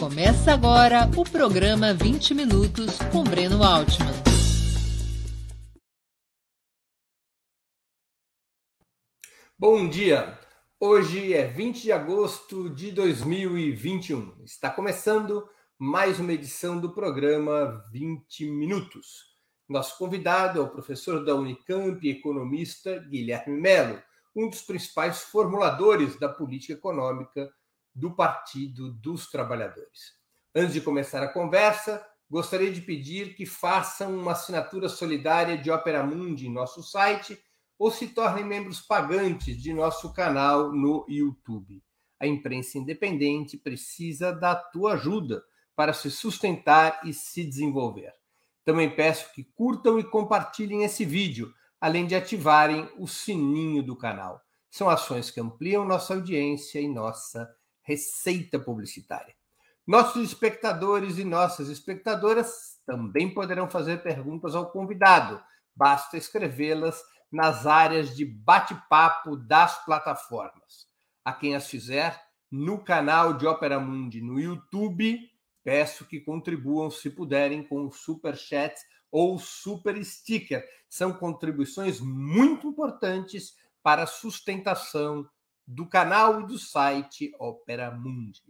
Começa agora o programa 20 Minutos com Breno Altman. Bom dia! Hoje é 20 de agosto de 2021. Está começando mais uma edição do programa 20 Minutos. Nosso convidado é o professor da Unicamp e economista Guilherme Melo, um dos principais formuladores da política econômica do Partido dos Trabalhadores. Antes de começar a conversa, gostaria de pedir que façam uma assinatura solidária de Opera Mundi em nosso site ou se tornem membros pagantes de nosso canal no YouTube. A imprensa independente precisa da tua ajuda para se sustentar e se desenvolver. Também peço que curtam e compartilhem esse vídeo, além de ativarem o sininho do canal. São ações que ampliam nossa audiência e nossa receita publicitária. Nossos espectadores e nossas espectadoras também poderão fazer perguntas ao convidado. Basta escrevê-las nas áreas de bate-papo das plataformas. A quem as fizer, no canal de Opera Mundi no YouTube, peço que contribuam, se puderem, com Super Chat ou Super Sticker. São contribuições muito importantes para a sustentação do canal e do site Opera Mundi.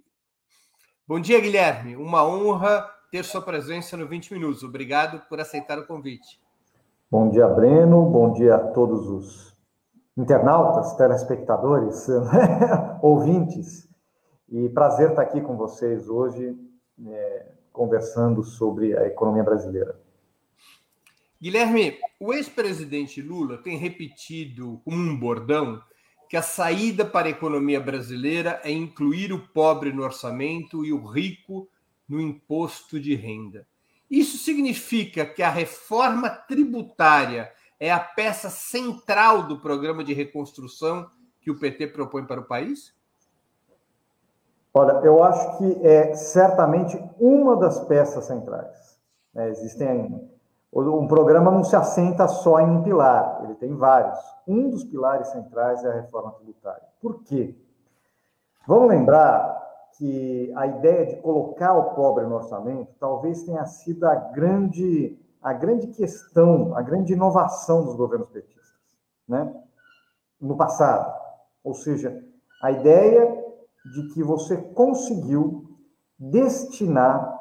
Bom dia, Guilherme. Uma honra ter sua presença no 20 Minutos. Obrigado por aceitar o convite. Bom dia, Breno. Bom dia a todos os internautas, telespectadores, ouvintes. E prazer estar aqui com vocês hoje, é, conversando sobre a economia brasileira. Guilherme, o ex-presidente Lula tem repetido como um bordão que a saída para a economia brasileira é incluir o pobre no orçamento e o rico no imposto de renda. Isso significa que a reforma tributária é a peça central do programa de reconstrução que o PT propõe para o país? Olha, eu acho que é certamente uma das peças centrais. É, existem um programa não se assenta só em um pilar, ele tem vários. Um dos pilares centrais é a reforma tributária. Por quê? Vamos lembrar que a ideia de colocar o pobre no orçamento talvez tenha sido a grande, a grande questão, a grande inovação dos governos petistas, né? No passado. Ou seja, a ideia de que você conseguiu destinar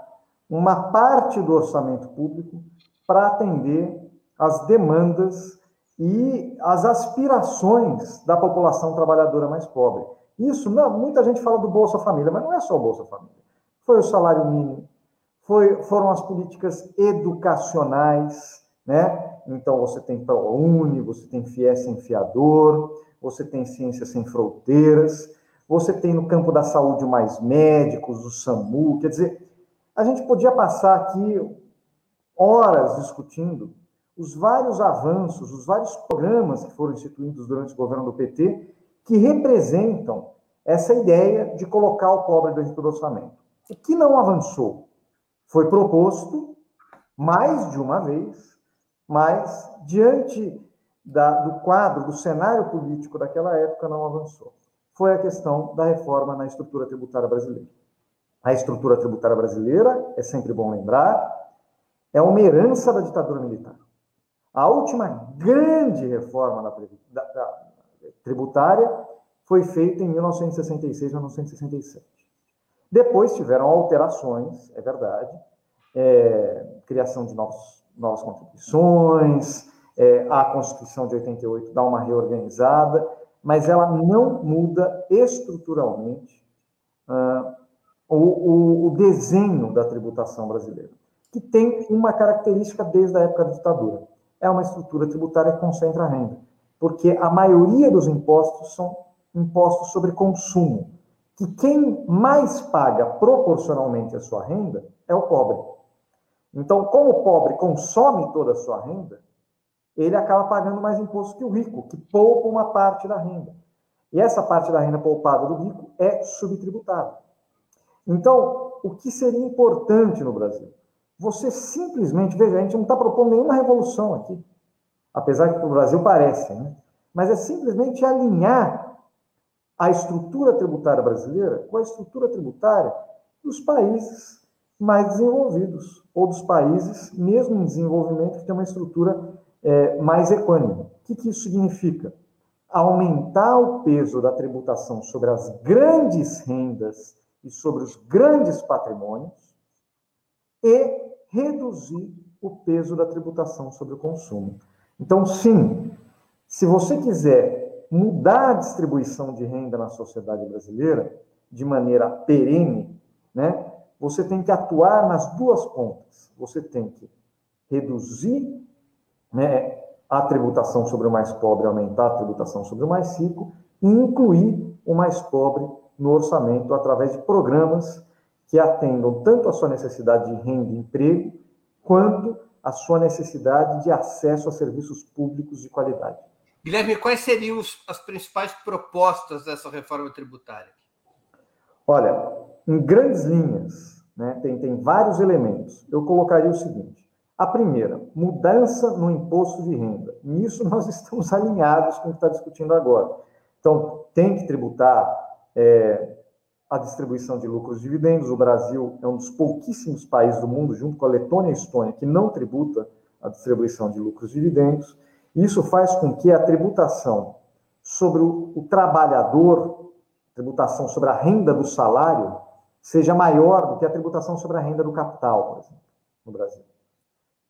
uma parte do orçamento público para atender as demandas e as aspirações da população trabalhadora mais pobre. Isso, não, muita gente fala do Bolsa Família, mas não é só o Bolsa Família. Foi o salário mínimo, foi, foram as políticas educacionais, né? Então você tem ProUni, você tem FIES sem fiador, você tem Ciência Sem Fronteiras, você tem no campo da saúde mais médicos, o SAMU, quer dizer, a gente podia passar aqui horas discutindo os vários avanços, os vários programas que foram instituídos durante o governo do PT, que representam essa ideia de colocar o pobre dentro do orçamento. O que não avançou foi proposto mais de uma vez, mas diante da, do quadro, do cenário político daquela época, não avançou. Foi a questão da reforma na estrutura tributária brasileira. A estrutura tributária brasileira, é sempre bom lembrar, é uma herança da ditadura militar. A última grande reforma da, da, da, tributária foi feita em 1966, 1967. Depois tiveram alterações, é verdade, é, criação de novos, novas contribuições, é, a Constituição de 88 dá uma reorganizada, mas ela não muda estruturalmente uh, o, o, o desenho da tributação brasileira que tem uma característica desde a época da ditadura. É uma estrutura tributária que concentra a renda, porque a maioria dos impostos são impostos sobre consumo, que quem mais paga proporcionalmente a sua renda é o pobre. Então, como o pobre consome toda a sua renda, ele acaba pagando mais imposto que o rico, que poupa uma parte da renda. E essa parte da renda poupada do rico é subtributada. Então, o que seria importante no Brasil? Você simplesmente, veja, a gente não está propondo nenhuma revolução aqui, apesar que para o Brasil parece, né? mas é simplesmente alinhar a estrutura tributária brasileira com a estrutura tributária dos países mais desenvolvidos, ou dos países, mesmo em desenvolvimento, que tem uma estrutura é, mais econômica. O que, que isso significa? Aumentar o peso da tributação sobre as grandes rendas e sobre os grandes patrimônios e reduzir o peso da tributação sobre o consumo. Então, sim, se você quiser mudar a distribuição de renda na sociedade brasileira de maneira perene, né, você tem que atuar nas duas pontas. Você tem que reduzir né, a tributação sobre o mais pobre, aumentar a tributação sobre o mais rico e incluir o mais pobre no orçamento através de programas que atendam tanto a sua necessidade de renda e emprego, quanto a sua necessidade de acesso a serviços públicos de qualidade. Guilherme, quais seriam as principais propostas dessa reforma tributária? Olha, em grandes linhas, né, tem, tem vários elementos. Eu colocaria o seguinte: a primeira, mudança no imposto de renda. Nisso nós estamos alinhados com o que está discutindo agora. Então, tem que tributar é, a distribuição de lucros e dividendos. O Brasil é um dos pouquíssimos países do mundo, junto com a Letônia e a Estônia, que não tributa a distribuição de lucros e dividendos. Isso faz com que a tributação sobre o, trabalhador, tributação sobre a renda do salário, seja maior do que a tributação sobre a renda do capital, por exemplo, no Brasil.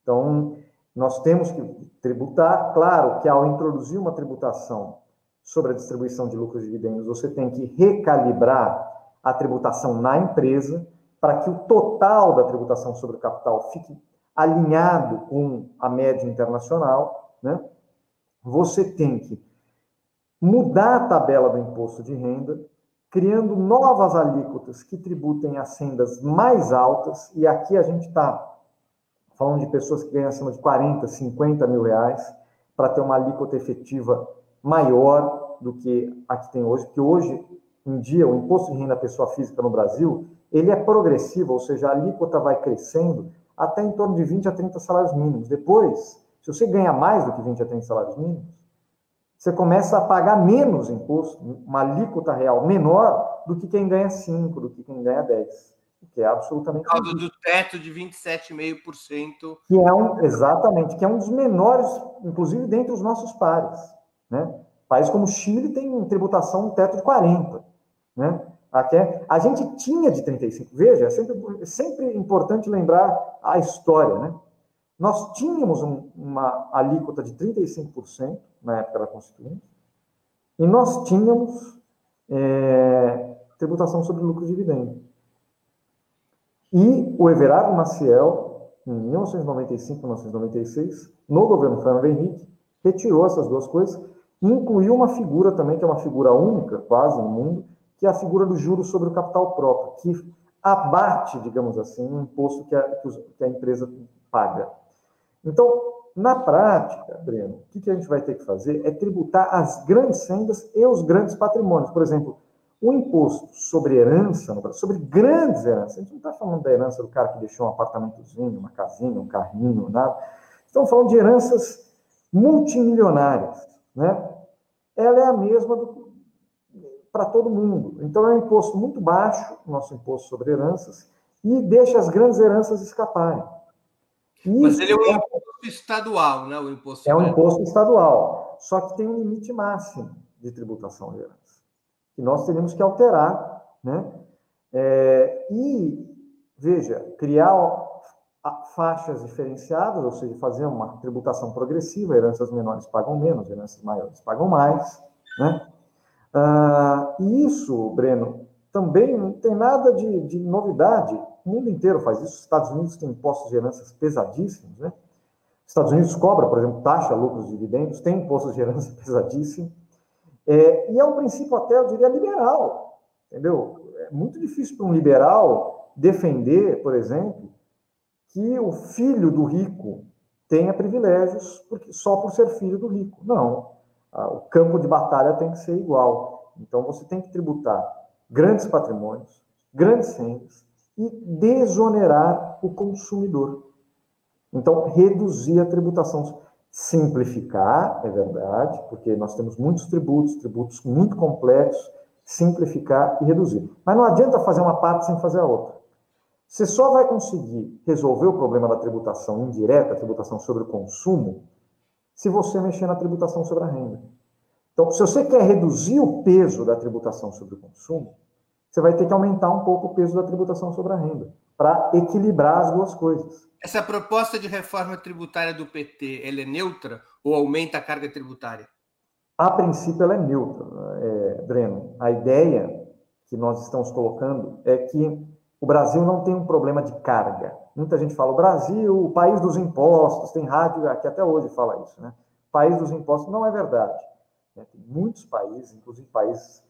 Então, nós temos que tributar, claro que ao introduzir uma tributação sobre a distribuição de lucros e dividendos, você tem que recalibrar a tributação na empresa para que o total da tributação sobre o capital fique alinhado com a média internacional, né? Você tem que mudar a tabela do imposto de renda, criando novas alíquotas que tributem as rendas mais altas, e aqui a gente está falando de pessoas que ganham acima de 40, 50 mil reais, para ter uma alíquota efetiva maior do que a que tem hoje, porque hoje em dia o imposto de renda da pessoa física no Brasil, ele é progressivo, ou seja, a alíquota vai crescendo até em torno de 20 a 30 salários mínimos. Depois, se você ganha mais do que 20 a 30 salários mínimos, você começa a pagar menos imposto, uma alíquota real menor do que quem ganha 5, do que quem ganha 10. Que é absolutamente. Por causa do teto de 27,5%. Que é um, exatamente, que é um dos menores, inclusive dentre os nossos pares. Né? Países como o Chile tem tributação um teto de 40%. Né? Até, a gente tinha de 35%. Veja, é sempre, é sempre importante lembrar a história. Né? Nós tínhamos um, uma alíquota de 35% na época da Constituinte, e nós tínhamos é, tributação sobre lucro e dividendo. E o Everardo Maciel, em 1995, 1996, no governo Fernando Henrique, retirou essas duas coisas e incluiu uma figura também, que é uma figura única, quase no mundo, que é a figura do juro sobre o capital próprio, que abate, digamos assim, o imposto que a, que a empresa paga. Então, na prática, Breno, o que a gente vai ter que fazer é tributar as grandes rendas e os grandes patrimônios. Por exemplo, o imposto sobre herança, sobre grandes heranças, a gente não está falando da herança do cara que deixou um apartamentozinho, uma casinha, um carrinho, nada. Estamos falando de heranças multimilionárias, né? Ela é a mesma para todo mundo. Então é um imposto muito baixo, o nosso imposto sobre heranças, e deixa as grandes heranças escaparem. Isso Mas ele é um é imposto estadual, né? O imposto é um imposto estadual, só que tem um limite máximo de tributação de herança que nós teríamos que alterar, né? É, e, veja, criar faixas diferenciadas, ou seja, fazer uma tributação progressiva, heranças menores pagam menos, heranças maiores pagam mais, né? Ah, e isso, Breno, também não tem nada de, de, novidade. O mundo inteiro faz isso. Os Estados Unidos têm impostos de heranças pesadíssimos, né? Os Estados Unidos cobra, por exemplo, taxa, lucros dividendos, tem impostos de herança pesadíssimo. É, e é um princípio até, eu diria, liberal, entendeu? É muito difícil para um liberal defender, por exemplo, que o filho do rico tenha privilégios porque, só por ser filho do rico. Não. O campo de batalha tem que ser igual. Então, você tem que tributar grandes patrimônios, grandes rendas e desonerar o consumidor. Então, reduzir a tributação simplificar, é verdade, porque nós temos muitos tributos, tributos muito complexos, simplificar e reduzir. Mas não adianta fazer uma parte sem fazer a outra. Você só vai conseguir resolver o problema da tributação indireta, tributação sobre o consumo, se você mexer na tributação sobre a renda. Então, se você quer reduzir o peso da tributação sobre o consumo, você vai ter que aumentar um pouco o peso da tributação sobre a renda, para equilibrar as duas coisas. Essa proposta de reforma tributária do PT, ela é neutra ou aumenta a carga tributária? A princípio, ela é neutra, é, Breno. A ideia que nós estamos colocando é que o Brasil não tem um problema de carga. Muita gente fala, o Brasil, o país dos impostos, tem rádio aqui até hoje fala isso, né? País dos impostos, não é verdade. Né? Tem muitos países, inclusive países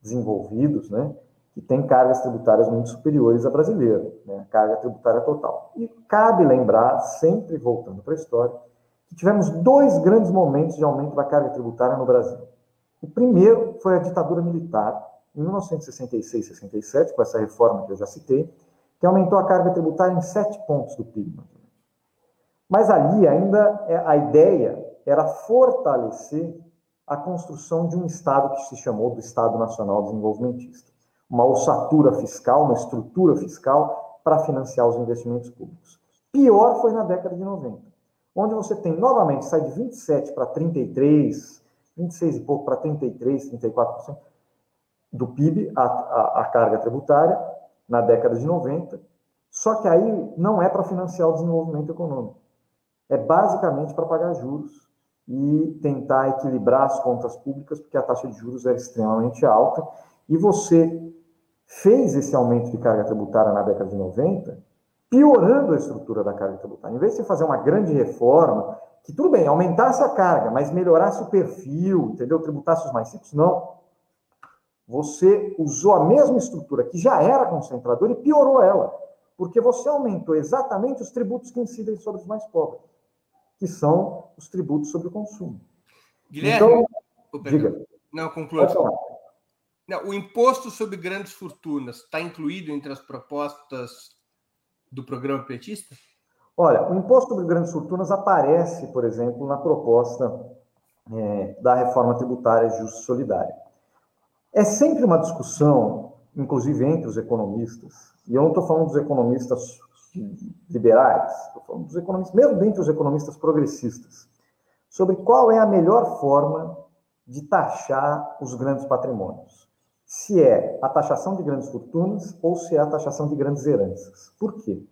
desenvolvidos, né? que têm cargas tributárias muito superiores à brasileira, né? carga tributária total. E cabe lembrar, sempre voltando para a história, que tivemos dois grandes momentos de aumento da carga tributária no Brasil. O primeiro foi a ditadura militar, em 1966, 67, com essa reforma que eu já citei, que aumentou a carga tributária em sete pontos do PIB. Mas ali ainda é, a ideia era fortalecer a construção de um Estado que se chamou do Estado Nacional Desenvolvimentista. Uma ossatura fiscal, uma estrutura fiscal para financiar os investimentos públicos. Pior foi na década de 90, onde você tem novamente, sai de 27 para 33, 26 e pouco para 33, 34% do PIB, a, a, a carga tributária, na década de 90. Só que aí não é para financiar o desenvolvimento econômico. É basicamente para pagar juros e tentar equilibrar as contas públicas, porque a taxa de juros era extremamente alta. E você fez esse aumento de carga tributária na década de 90, piorando a estrutura da carga tributária. Em vez de fazer uma grande reforma, que tudo bem, aumentasse a carga, mas melhorasse o perfil, entendeu? Tributasse os mais ricos, não você usou a mesma estrutura que já era concentradora e piorou ela, porque você aumentou exatamente os tributos que incidem sobre os mais pobres, que são os tributos sobre o consumo. Guilherme, então, diga. Não, conclua. Não, o imposto sobre grandes fortunas está incluído entre as propostas do programa petista? Olha, o imposto sobre grandes fortunas aparece, por exemplo, na proposta é, da reforma tributária justa e solidária. É sempre uma discussão, inclusive entre os economistas, e eu não estou falando dos economistas liberais, estou falando dos economistas, mesmo dentre os economistas progressistas, sobre qual é a melhor forma de taxar os grandes patrimônios. Se é a taxação de grandes fortunas ou se é a taxação de grandes heranças. Por quê?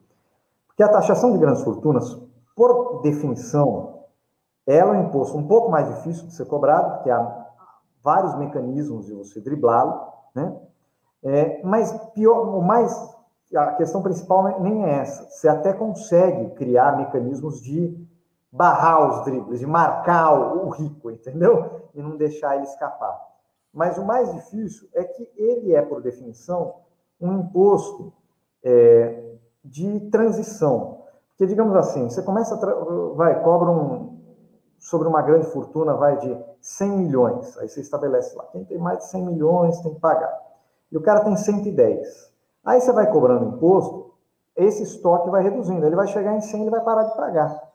Porque a taxação de grandes fortunas, por definição, ela é um imposto um pouco mais difícil de ser cobrado, porque a vários mecanismos de você driblá-lo, né? É, mas pior, o mais a questão principal nem é essa. Você até consegue criar mecanismos de barrar os dribles, de marcar o, rico, entendeu? E não deixar ele escapar. Mas o mais difícil é que ele é, por definição, um imposto é, de transição. Porque, digamos assim, você começa a. Vai, cobra um, sobre uma grande fortuna vai de 100 milhões. Aí você estabelece lá, quem tem mais de 100 milhões tem que pagar. E o cara tem 110. Aí você vai cobrando imposto, esse estoque vai reduzindo. Ele vai chegar em 100 e vai parar de pagar.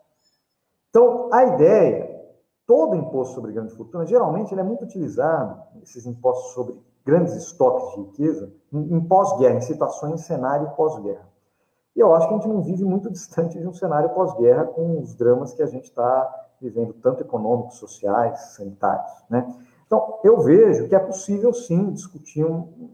Então, a ideia, todo imposto sobre grande fortuna, geralmente ele é muito utilizado, esses impostos sobre grandes estoques de riqueza, em pós-guerra, em situações, cenário pós-guerra. E eu acho que a gente não vive muito distante de um cenário pós-guerra com os dramas que a gente está vivendo tanto econômicos, sociais, sanitários, né? Então, eu vejo que é possível, sim, discutir um,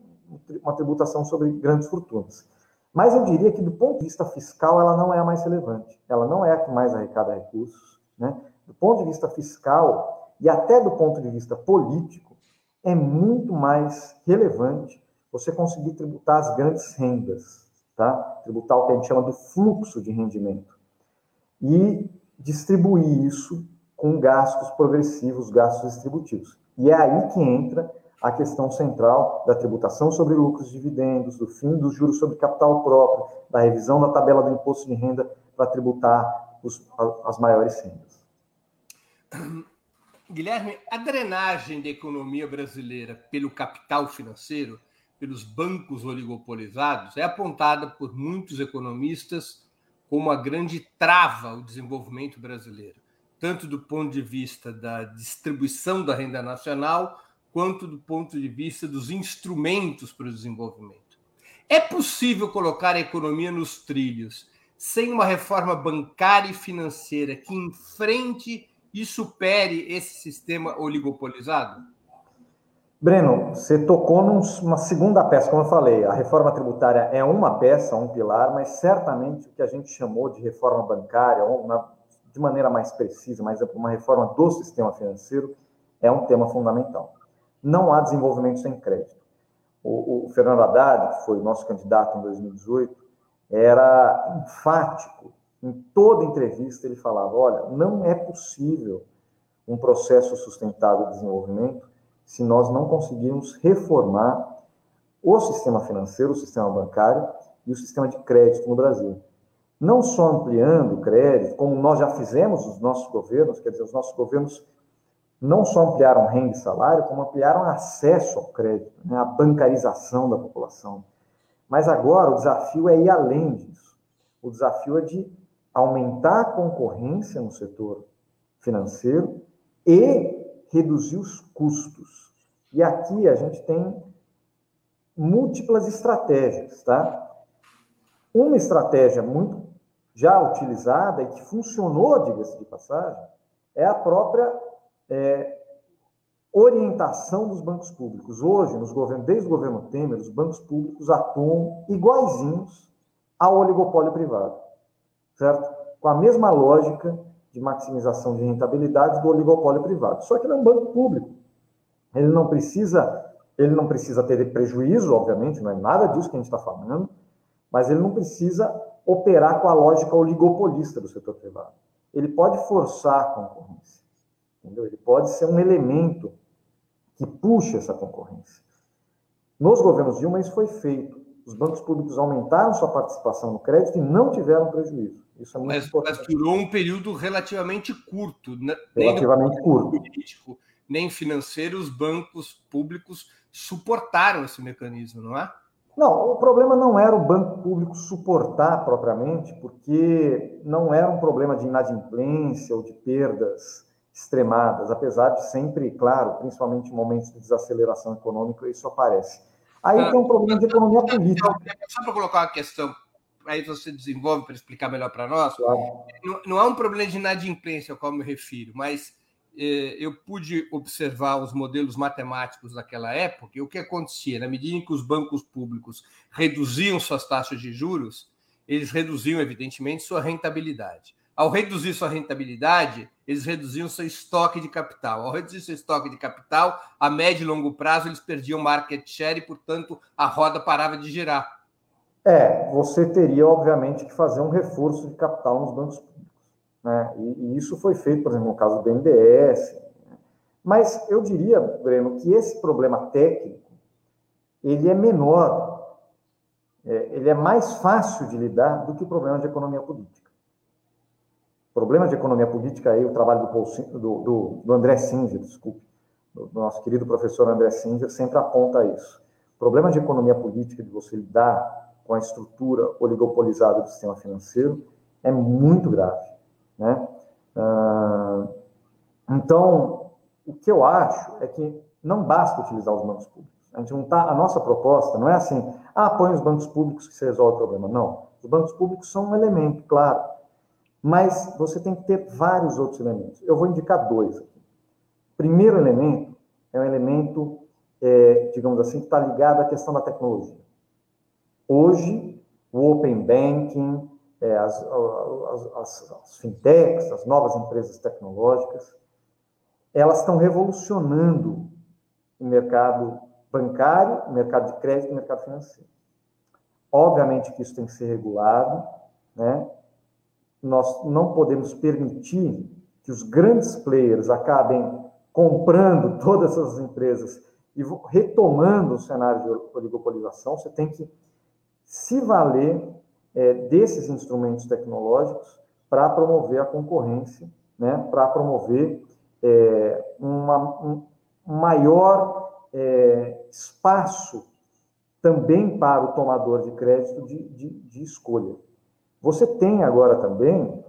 uma tributação sobre grandes fortunas. Mas eu diria que, do ponto de vista fiscal, ela não é a mais relevante. Ela não é a que mais arrecada recursos. Né? Do ponto de vista fiscal, e até do ponto de vista político, é muito mais relevante você conseguir tributar as grandes rendas, tá? tributar o que a gente chama do fluxo de rendimento. E distribuir isso com gastos progressivos, gastos distributivos. E é aí que entra a questão central da tributação sobre lucros e dividendos, do fim dos juros sobre capital próprio, da revisão da tabela do imposto de renda para tributar os, as maiores rendas. Guilherme, a drenagem da economia brasileira pelo capital financeiro, pelos bancos oligopolizados, é apontada por muitos economistas como a grande trava ao desenvolvimento brasileiro, tanto do ponto de vista da distribuição da renda nacional, quanto do ponto de vista dos instrumentos para o desenvolvimento. É possível colocar a economia nos trilhos sem uma reforma bancária e financeira que enfrente e supere esse sistema oligopolizado? Breno, você tocou numa segunda peça, como eu falei, a reforma tributária é uma peça, um pilar, mas certamente o que a gente chamou de reforma bancária, ou de maneira mais precisa, mas uma reforma do sistema financeiro, é um tema fundamental. Não há desenvolvimento sem crédito. O, o Fernando Haddad, que foi nosso candidato em 2018, era enfático. Em toda entrevista ele falava: olha, não é possível um processo sustentável de desenvolvimento se nós não conseguirmos reformar o sistema financeiro, o sistema bancário e o sistema de crédito no Brasil. Não só ampliando o crédito, como nós já fizemos os nossos governos, quer dizer, os nossos governos não só ampliaram renda e salário, como ampliaram acesso ao crédito, né, a bancarização da população. Mas agora o desafio é ir além disso. O desafio é de aumentar a concorrência no setor financeiro e reduzir os custos. E aqui a gente tem múltiplas estratégias, tá? Uma estratégia muito já utilizada e que funcionou, diga-se de passagem, é a própria é, orientação dos bancos públicos. Hoje, nos governos, desde o governo Temer, os bancos públicos atuam iguaizinhos ao oligopólio privado, certo? Com a mesma lógica de maximização de rentabilidade do oligopólio privado. Só que ele é um banco público. Ele não precisa, ele não precisa ter prejuízo, obviamente, não é nada disso que a gente está falando, mas ele não precisa operar com a lógica oligopolista do setor privado. Ele pode forçar a concorrência. Entendeu? Ele pode ser um elemento que puxe essa concorrência. Nos governos Dilma, isso foi feito. Os bancos públicos aumentaram sua participação no crédito e não tiveram prejuízo. Isso é muito mas, importante. Mas durou um período relativamente curto. Né? Relativamente nem curto. Político, nem financeiro, os bancos públicos suportaram esse mecanismo, não é? Não, o problema não era o banco público suportar propriamente, porque não era um problema de inadimplência ou de perdas extremadas, apesar de sempre, claro, principalmente em momentos de desaceleração econômica, isso aparece. Aí ah, tem um problema de economia política. Só para colocar uma questão, aí você desenvolve para explicar melhor para nós. Claro. Não, não é um problema de inadimplência ao qual me refiro, mas eh, eu pude observar os modelos matemáticos daquela época e o que acontecia, na medida em que os bancos públicos reduziam suas taxas de juros, eles reduziam, evidentemente, sua rentabilidade. Ao reduzir sua rentabilidade, eles reduziam seu estoque de capital. Ao reduzir seu estoque de capital, a médio e longo prazo, eles perdiam market share e, portanto, a roda parava de girar. É, você teria, obviamente, que fazer um reforço de capital nos bancos públicos. Né? E, e isso foi feito, por exemplo, no caso do BNDES. Mas eu diria, Breno, que esse problema técnico, ele é menor, é, ele é mais fácil de lidar do que o problema de economia política problema de economia política, aí o trabalho do, do, do, André Singer, desculpe, do, nosso querido professor André Singer, sempre aponta isso. O problema de economia política, de você lidar com a estrutura oligopolizada do sistema financeiro, é muito grave. Né? Ah, então, o que eu acho é que não basta utilizar os bancos públicos. A, gente não tá, a nossa proposta não é assim, ah, põe os bancos públicos que você resolve o problema. Não. Os bancos públicos são um elemento, claro, mas você tem que ter vários outros elementos. Eu vou indicar dois aqui. Primeiro elemento é um elemento, é, digamos assim, que está ligado à questão da tecnologia. Hoje, o Open Banking, é, as, as, as, as fintechs, as novas empresas tecnológicas, elas estão revolucionando o mercado bancário, o mercado de crédito e o mercado financeiro. Obviamente que isso tem que ser regulado, né? Nós não podemos permitir que os grandes players acabem comprando todas essas empresas e retomando o cenário de oligopolização. Você tem que se valer é, desses instrumentos tecnológicos para promover a concorrência, né, para promover é, uma, um maior é, espaço também para o tomador de crédito de, de, de escolha. Você tem agora também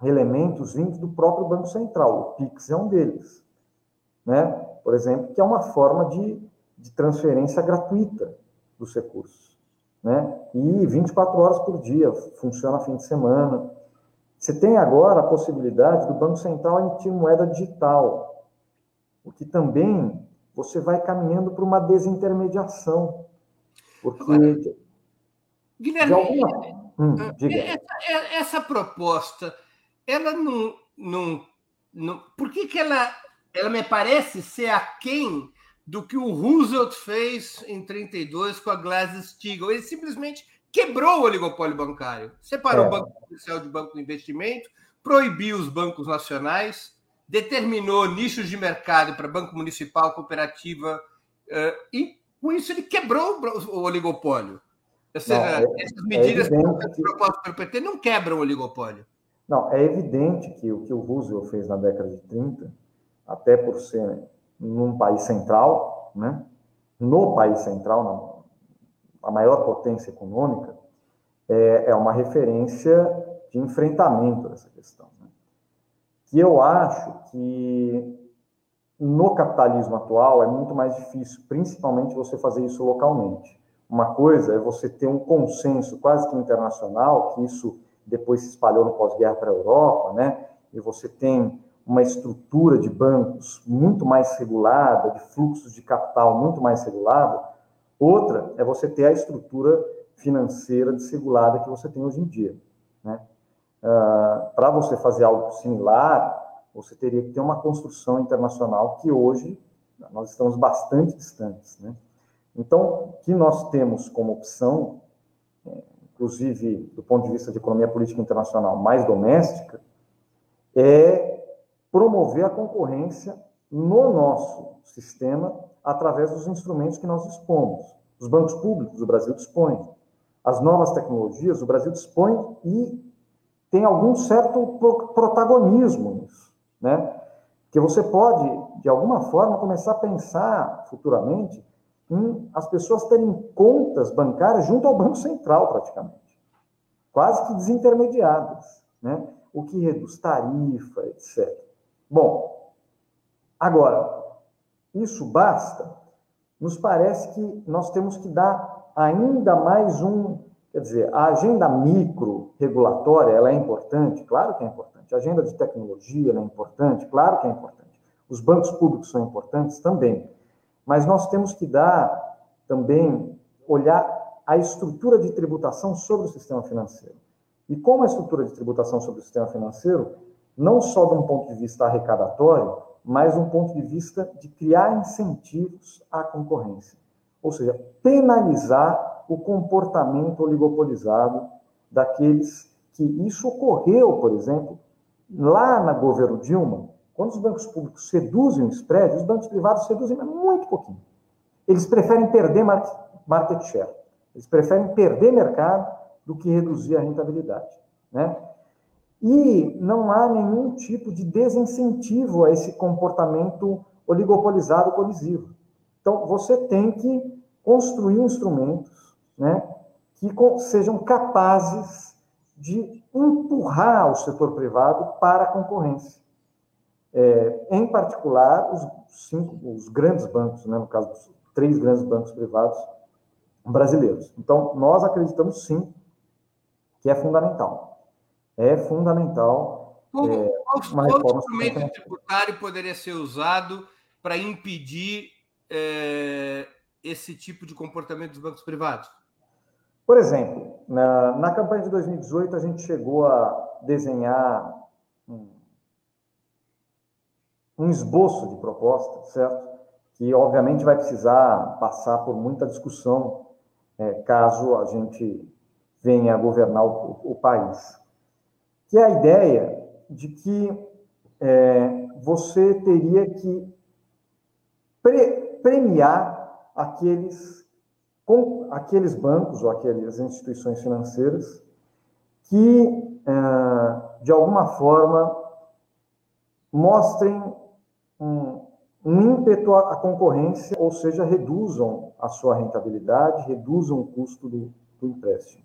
elementos vindos do próprio Banco Central. O PIX é um deles. Né? Por exemplo, que é uma forma de, de transferência gratuita dos recursos. né? E 24 horas por dia, funciona fim de semana. Você tem agora a possibilidade do Banco Central emitir moeda digital, o que também você vai caminhando para uma desintermediação. Porque. Guilherme, alguma... hum, essa, essa, proposta, ela não. não, não por que, que ela, ela me parece ser aquém do que o Roosevelt fez em 32 com a Glass-Steagall. Ele simplesmente quebrou o oligopólio bancário, separou é. o Banco Oficial de Banco de Investimento, proibiu os bancos nacionais, determinou nichos de mercado para banco municipal, cooperativa, uh, e com isso ele quebrou o oligopólio. Ou seja, não, é, essas medidas é que... propostas pelo PT não quebram o oligopólio. Não, é evidente que o que o Roosevelt fez na década de 30, até por ser num país central, né? no país central, na, a maior potência econômica, é, é uma referência de enfrentamento dessa questão. Né? Que eu acho que no capitalismo atual é muito mais difícil, principalmente você fazer isso localmente. Uma coisa é você ter um consenso quase que internacional, que isso depois se espalhou no pós-guerra para a Europa, né? E você tem uma estrutura de bancos muito mais regulada, de fluxos de capital muito mais regulada. Outra é você ter a estrutura financeira desregulada que você tem hoje em dia. Né? Uh, Para você fazer algo similar, você teria que ter uma construção internacional que hoje nós estamos bastante distantes. Né? Então, o que nós temos como opção, é, inclusive do ponto de vista de economia política internacional mais doméstica, é promover a concorrência no nosso sistema através dos instrumentos que nós dispomos. Os bancos públicos, o Brasil dispõe. As novas tecnologias, o Brasil dispõe e tem algum certo protagonismo nisso, né? Que você pode, de alguma forma, começar a pensar futuramente em as pessoas terem contas bancárias junto ao Banco Central, praticamente. Quase que desintermediadas, né? O que reduz tarifa, etc. Bom, agora, isso basta? Nos parece que nós temos que dar ainda mais um, quer dizer, a agenda micro regulatória, ela é importante, claro que é importante. A agenda de tecnologia é importante, claro que é importante. Os bancos públicos são importantes também. Mas nós temos que dar também, olhar a estrutura de tributação sobre o sistema financeiro. E como a estrutura de tributação sobre o sistema financeiro não só de um ponto de vista arrecadatório, mas de um ponto de vista de criar incentivos à concorrência. Ou seja, penalizar o comportamento oligopolizado daqueles que isso ocorreu, por exemplo, lá na governo Dilma, quando os bancos públicos reduzem o spread, os bancos privados reduzem muito pouquinho. Eles preferem perder market share. Eles preferem perder mercado do que reduzir a rentabilidade. Né? E não há nenhum tipo de desincentivo a esse comportamento oligopolizado colisivo. Então, você tem que construir instrumentos né, que sejam capazes de empurrar o setor privado para a concorrência. É, em particular, os, cinco, os grandes bancos, né, no caso dos três grandes bancos privados brasileiros. Então, nós acreditamos sim que é fundamental é fundamental. Como, é, qual instrumento tributário poderia ser usado para impedir é, esse tipo de comportamento dos bancos privados? Por exemplo, na, na campanha de 2018, a gente chegou a desenhar um, um esboço de proposta, certo? Que, obviamente, vai precisar passar por muita discussão é, caso a gente venha a governar o, o país que é a ideia de que é, você teria que pre premiar aqueles, com, aqueles bancos ou aquelas instituições financeiras que, é, de alguma forma, mostrem um, ímpeto à concorrência, ou seja, reduzam a sua rentabilidade, reduzam o custo do, do empréstimo.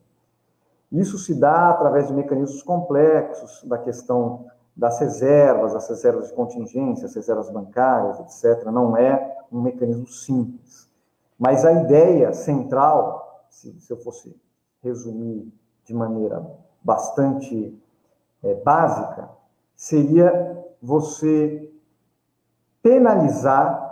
Isso se dá através de mecanismos complexos, da questão das reservas, as reservas de contingência, as reservas bancárias, etc. Não é um mecanismo simples. Mas a ideia central se, se eu fosse resumir de maneira bastante é, básica, seria você penalizar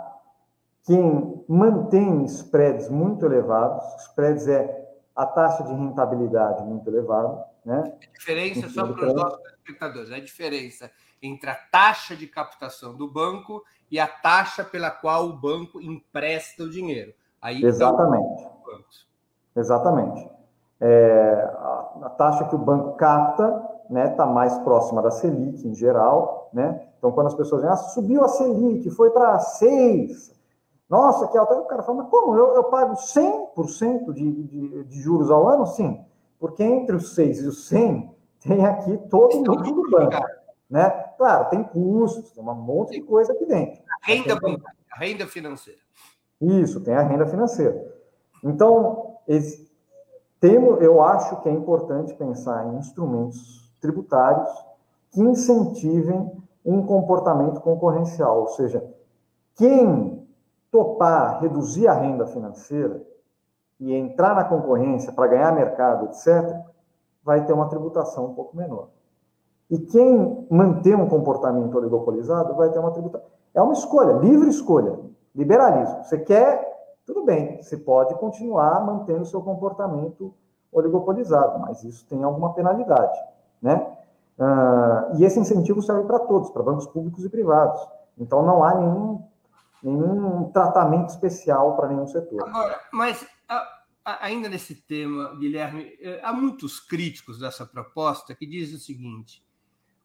quem mantém spreads muito elevados, spreads é a taxa de rentabilidade muito elevada, né? A diferença, só para os nossos espectadores, a diferença entre a taxa de captação do banco e a taxa pela qual o banco empresta o dinheiro. Aí Exatamente. Exatamente. É, a, a, taxa que o banco capta né, tá mais próxima da Selic em geral. Né? Então, quando as pessoas dizem, ah, subiu a Selic, foi para 6, nossa, que alto. o cara fala, mas como? Eu, eu pago 100% de, de, de juros ao ano? Sim, porque entre os 6 e os 100 tem aqui todo o lucro do banco. Né? Claro, tem custos, tem um monte de coisa aqui dentro. A renda bancária, a renda financeira. Isso, tem a renda financeira. Então, temos, eu acho que é importante pensar em instrumentos tributários que incentivem um comportamento concorrencial, ou seja, quem topar reduzir a renda financeira e entrar na concorrência para ganhar mercado, etc., vai ter uma tributação um pouco menor. E quem manter um comportamento oligopolizado vai ter uma tributação. É uma escolha, livre escolha, liberalismo. Você quer, tudo bem, você pode continuar mantendo seu comportamento oligopolizado, mas isso tem alguma penalidade, né? Uh, e esse incentivo serve para todos, para bancos públicos e privados. Então não há nenhum, nenhum tratamento especial para nenhum setor. Agora, mas ainda nesse tema, Guilherme, eh, há muitos críticos dessa proposta que dizem o seguinte: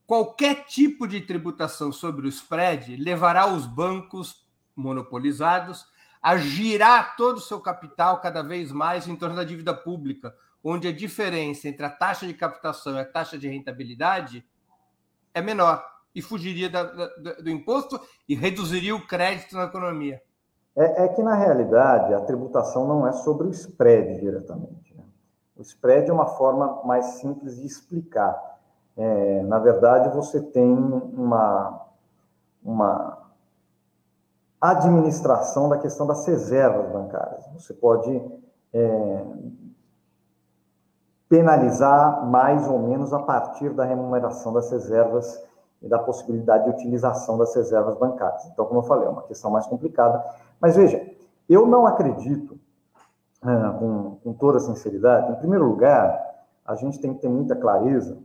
qualquer tipo de tributação sobre o spread levará os bancos monopolizados a girar todo o seu capital cada vez mais em torno da dívida pública, onde a diferença entre a taxa de captação e a taxa de rentabilidade é menor e fugiria da, da, do imposto e reduziria o crédito na economia. É, é, que, na realidade, a tributação não é sobre o spread diretamente. Né? O spread é uma forma mais simples de explicar. É, na verdade, você tem uma, uma administração da questão das reservas bancárias. Você pode é, penalizar mais ou menos a partir da remuneração das reservas e da possibilidade de utilização das reservas bancárias. Então, como eu falei, é uma questão mais complicada. Mas veja, eu não acredito, ah, com, com toda sinceridade, em primeiro lugar, a gente tem que ter muita clareza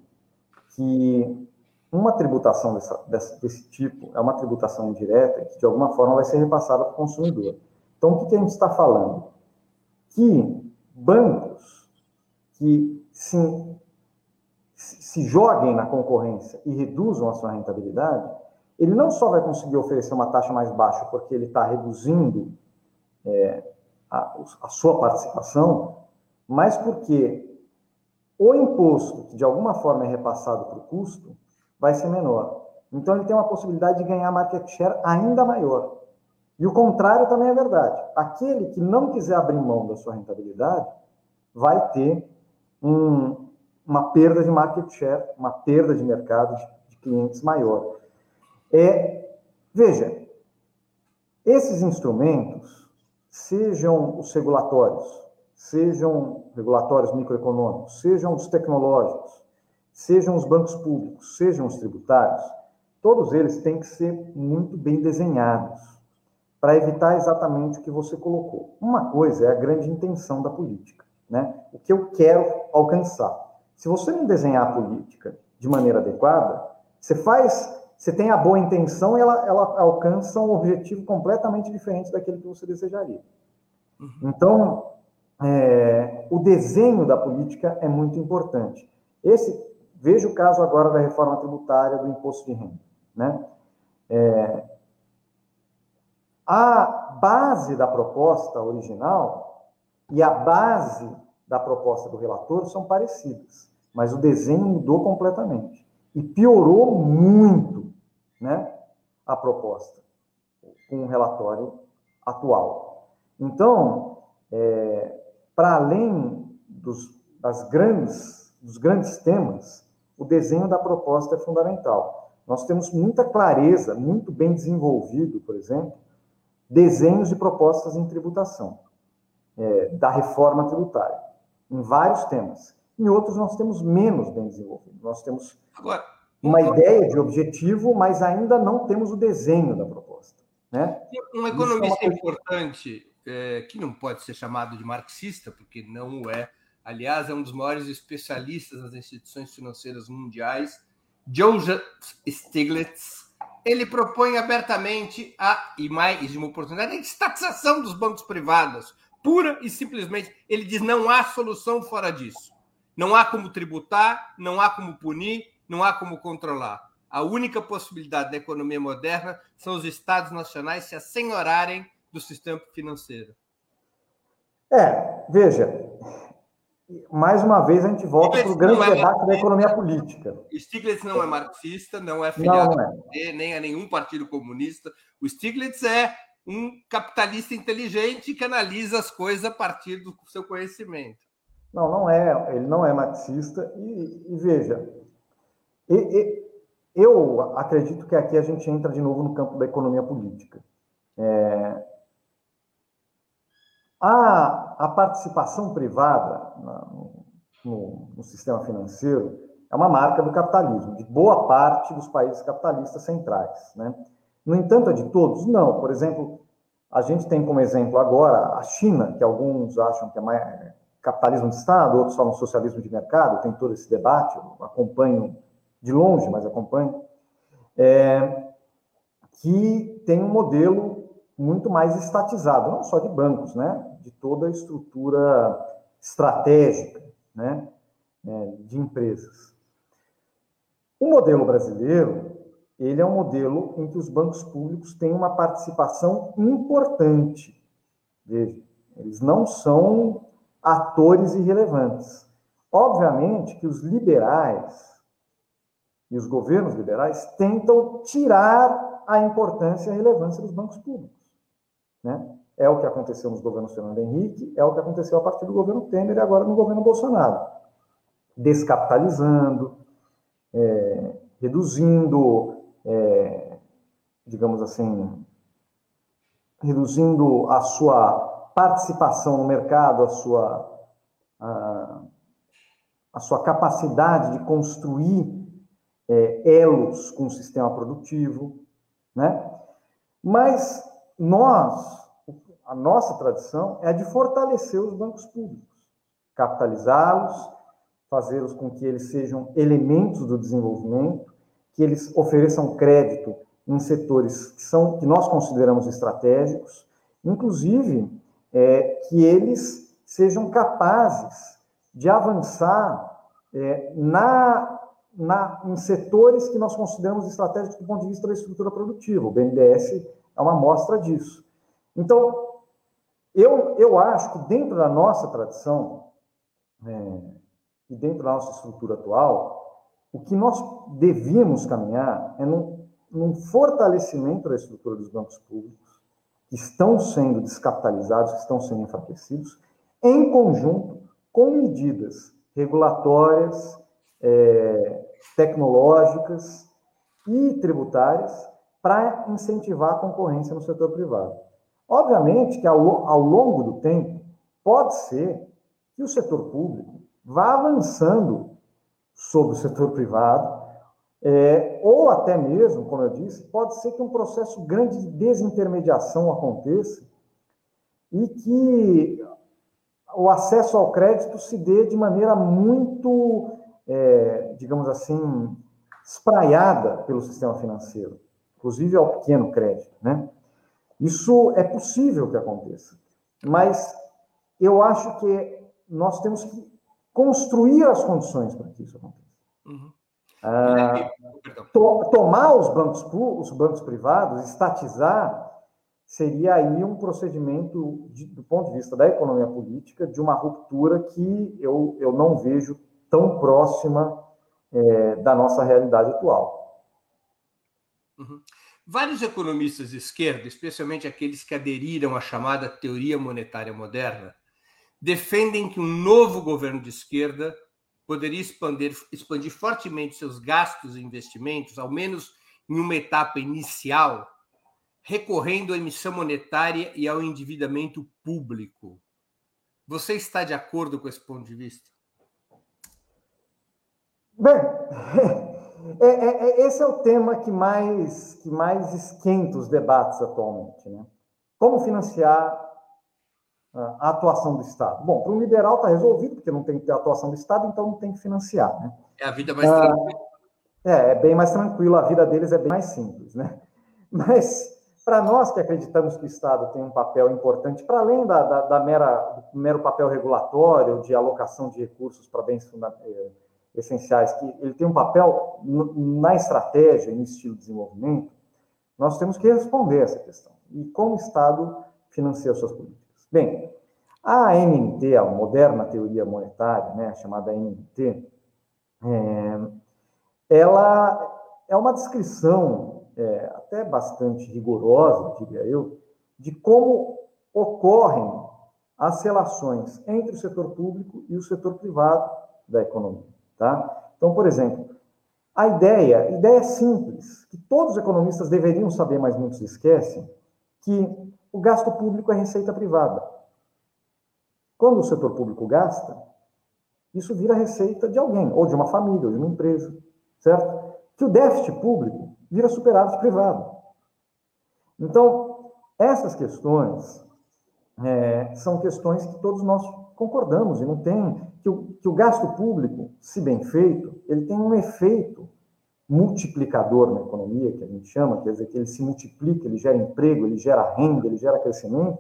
que uma tributação dessa, desse, desse, tipo é uma tributação indireta que, de alguma forma, vai ser repassada para o consumidor. Então, o que, que a gente está falando? Que bancos que se, se joguem na concorrência e reduzam a sua rentabilidade, ele não só vai conseguir oferecer uma taxa mais baixa porque ele está reduzindo é, a, a sua participação, mas porque o imposto, que de alguma forma é repassado para o custo, vai ser menor. Então, ele tem uma possibilidade de ganhar market share ainda maior. E o contrário também é verdade. Aquele que não quiser abrir mão da sua rentabilidade vai ter um, uma perda de market share, uma perda de mercado de, de clientes maior. É, veja, esses instrumentos, sejam os regulatórios, sejam regulatórios microeconômicos, sejam os tecnológicos, sejam os bancos públicos, sejam os tributários, todos eles têm que ser muito bem desenhados para evitar exatamente o que você colocou. Uma coisa é a grande intenção da política, né? O que eu quero alcançar. Se você não desenhar a política de maneira adequada, você faz, você tem a boa intenção e ela, ela alcança um objetivo completamente diferente daquele que você desejaria. Uhum. Então, é, o desenho da política é muito importante. Esse, veja o caso agora da reforma tributária do imposto de renda. Né? É, a base da proposta original e a base da proposta do relator são parecidas, mas o desenho mudou completamente e piorou muito né, a proposta com o relatório atual. Então, é, para além dos, das grandes, dos grandes temas, o desenho da proposta é fundamental. Nós temos muita clareza, muito bem desenvolvido, por exemplo, desenhos de propostas em tributação. É, da reforma tributária, em vários temas. Em outros, nós temos menos bem desenvolvido. Nós temos Agora, uma ideia de objetivo, mas ainda não temos o desenho da proposta. Né? Um economista é importante, é, que não pode ser chamado de marxista, porque não o é, aliás, é um dos maiores especialistas nas instituições financeiras mundiais, Joseph Stiglitz, ele propõe abertamente a, e mais de uma oportunidade, a estatização dos bancos privados, pura e simplesmente. Ele diz não há solução fora disso. Não há como tributar, não há como punir, não há como controlar. A única possibilidade da economia moderna são os estados nacionais se assenhorarem do sistema financeiro. É, veja, mais uma vez a gente volta para o grande é debate da economia política. Stiglitz não é marxista, não é filiado não, é. nem a nenhum partido comunista. O Stiglitz é um capitalista inteligente que analisa as coisas a partir do seu conhecimento. Não, não é. Ele não é marxista. E, e veja, e, e, eu acredito que aqui a gente entra de novo no campo da economia política. É, a, a participação privada no, no, no, sistema financeiro é uma marca do capitalismo, de boa parte dos países capitalistas centrais. Né? No entanto, é de todos? Não. Por exemplo, a gente tem como exemplo agora a China, que alguns acham que é mais capitalismo de Estado, outros falam socialismo de mercado, tem todo esse debate, eu acompanho de longe, mas acompanho, é, que tem um modelo muito mais estatizado, não só de bancos, né, de toda a estrutura estratégica, né, é, de empresas. O modelo brasileiro, ele é um modelo em que os bancos públicos têm uma participação importante. Veja, eles não são atores irrelevantes. Obviamente que os liberais e os governos liberais tentam tirar a importância e a relevância dos bancos públicos. Né? É o que aconteceu nos governos Fernando Henrique, é o que aconteceu a partir do governo Temer e agora no governo Bolsonaro. Descapitalizando, é, reduzindo, é, digamos assim, reduzindo a sua participação no mercado, a sua, a, a sua capacidade de construir é, elos com o sistema produtivo, né? Mas nós, a nossa tradição é a de fortalecer os bancos públicos, capitalizá-los, fazê-los com que eles sejam elementos do desenvolvimento, que eles ofereçam crédito em setores que são que nós consideramos estratégicos, inclusive é, que eles sejam capazes de avançar é, na, na, em setores que nós consideramos estratégicos do ponto de vista da estrutura produtiva. O BNDES é uma amostra disso. Então, eu, eu acho que dentro da nossa tradição é, e dentro da nossa estrutura atual, o que nós devíamos caminhar é num, num fortalecimento da estrutura dos bancos públicos, que estão sendo descapitalizados, que estão sendo enfraquecidos, em conjunto com medidas regulatórias, é, tecnológicas e tributárias para incentivar a concorrência no setor privado. Obviamente que ao, ao longo do tempo, pode ser que o setor público vá avançando sobre o setor privado, é, ou até mesmo, como eu disse, pode ser que um processo grande de desintermediação aconteça e que o acesso ao crédito se dê de maneira muito, é, digamos assim, espraiada pelo sistema financeiro inclusive ao pequeno crédito, né? Isso é possível que aconteça, mas eu acho que nós temos que construir as condições para que isso aconteça. Uhum. Ah, to, tomar os bancos, os bancos privados, estatizar, seria aí um procedimento, de, do ponto de vista da economia política, de uma ruptura que eu, eu não vejo tão próxima é, da nossa realidade atual. Uhum. Vários economistas de esquerda, especialmente aqueles que aderiram à chamada teoria monetária moderna, defendem que um novo governo de esquerda poderia expandir, expandir fortemente seus gastos e investimentos, ao menos em uma etapa inicial, recorrendo à emissão monetária e ao endividamento público. Você está de acordo com esse ponto de vista? Bem, é, é, é, esse é o tema que mais, que mais esquenta os debates atualmente. Né? Como financiar a atuação do Estado? Bom, para um liberal está resolvido, porque não tem que ter atuação do Estado, então não tem que financiar. Né? É a vida mais ah, tranquila. É, é bem mais tranquilo, a vida deles é bem mais simples. Né? Mas para nós que acreditamos que o Estado tem um papel importante, para além da, da, da mera, do mero papel regulatório, de alocação de recursos para bens eh, essenciais, que ele tem um papel na estratégia no estilo de desenvolvimento, nós temos que responder essa questão. E como o Estado financia suas políticas? Bem, a MMT, a moderna teoria monetária, né, chamada MMT, é, ela é uma descrição é, até bastante rigorosa, diria eu, de como ocorrem as relações entre o setor público e o setor privado da economia. Tá? Então, por exemplo, a ideia, a ideia é simples, que todos os economistas deveriam saber, mas muitos esquecem, que o gasto público é receita privada. Quando o setor público gasta, isso vira receita de alguém, ou de uma família, ou de uma empresa, certo? Que o déficit público vira superávit privado. Então, essas questões é, são questões que todos nós concordamos, e não tem que o, que o gasto público, se bem feito, ele tem um efeito multiplicador na economia, que a gente chama, quer dizer, que ele se multiplica, ele gera emprego, ele gera renda, ele gera crescimento,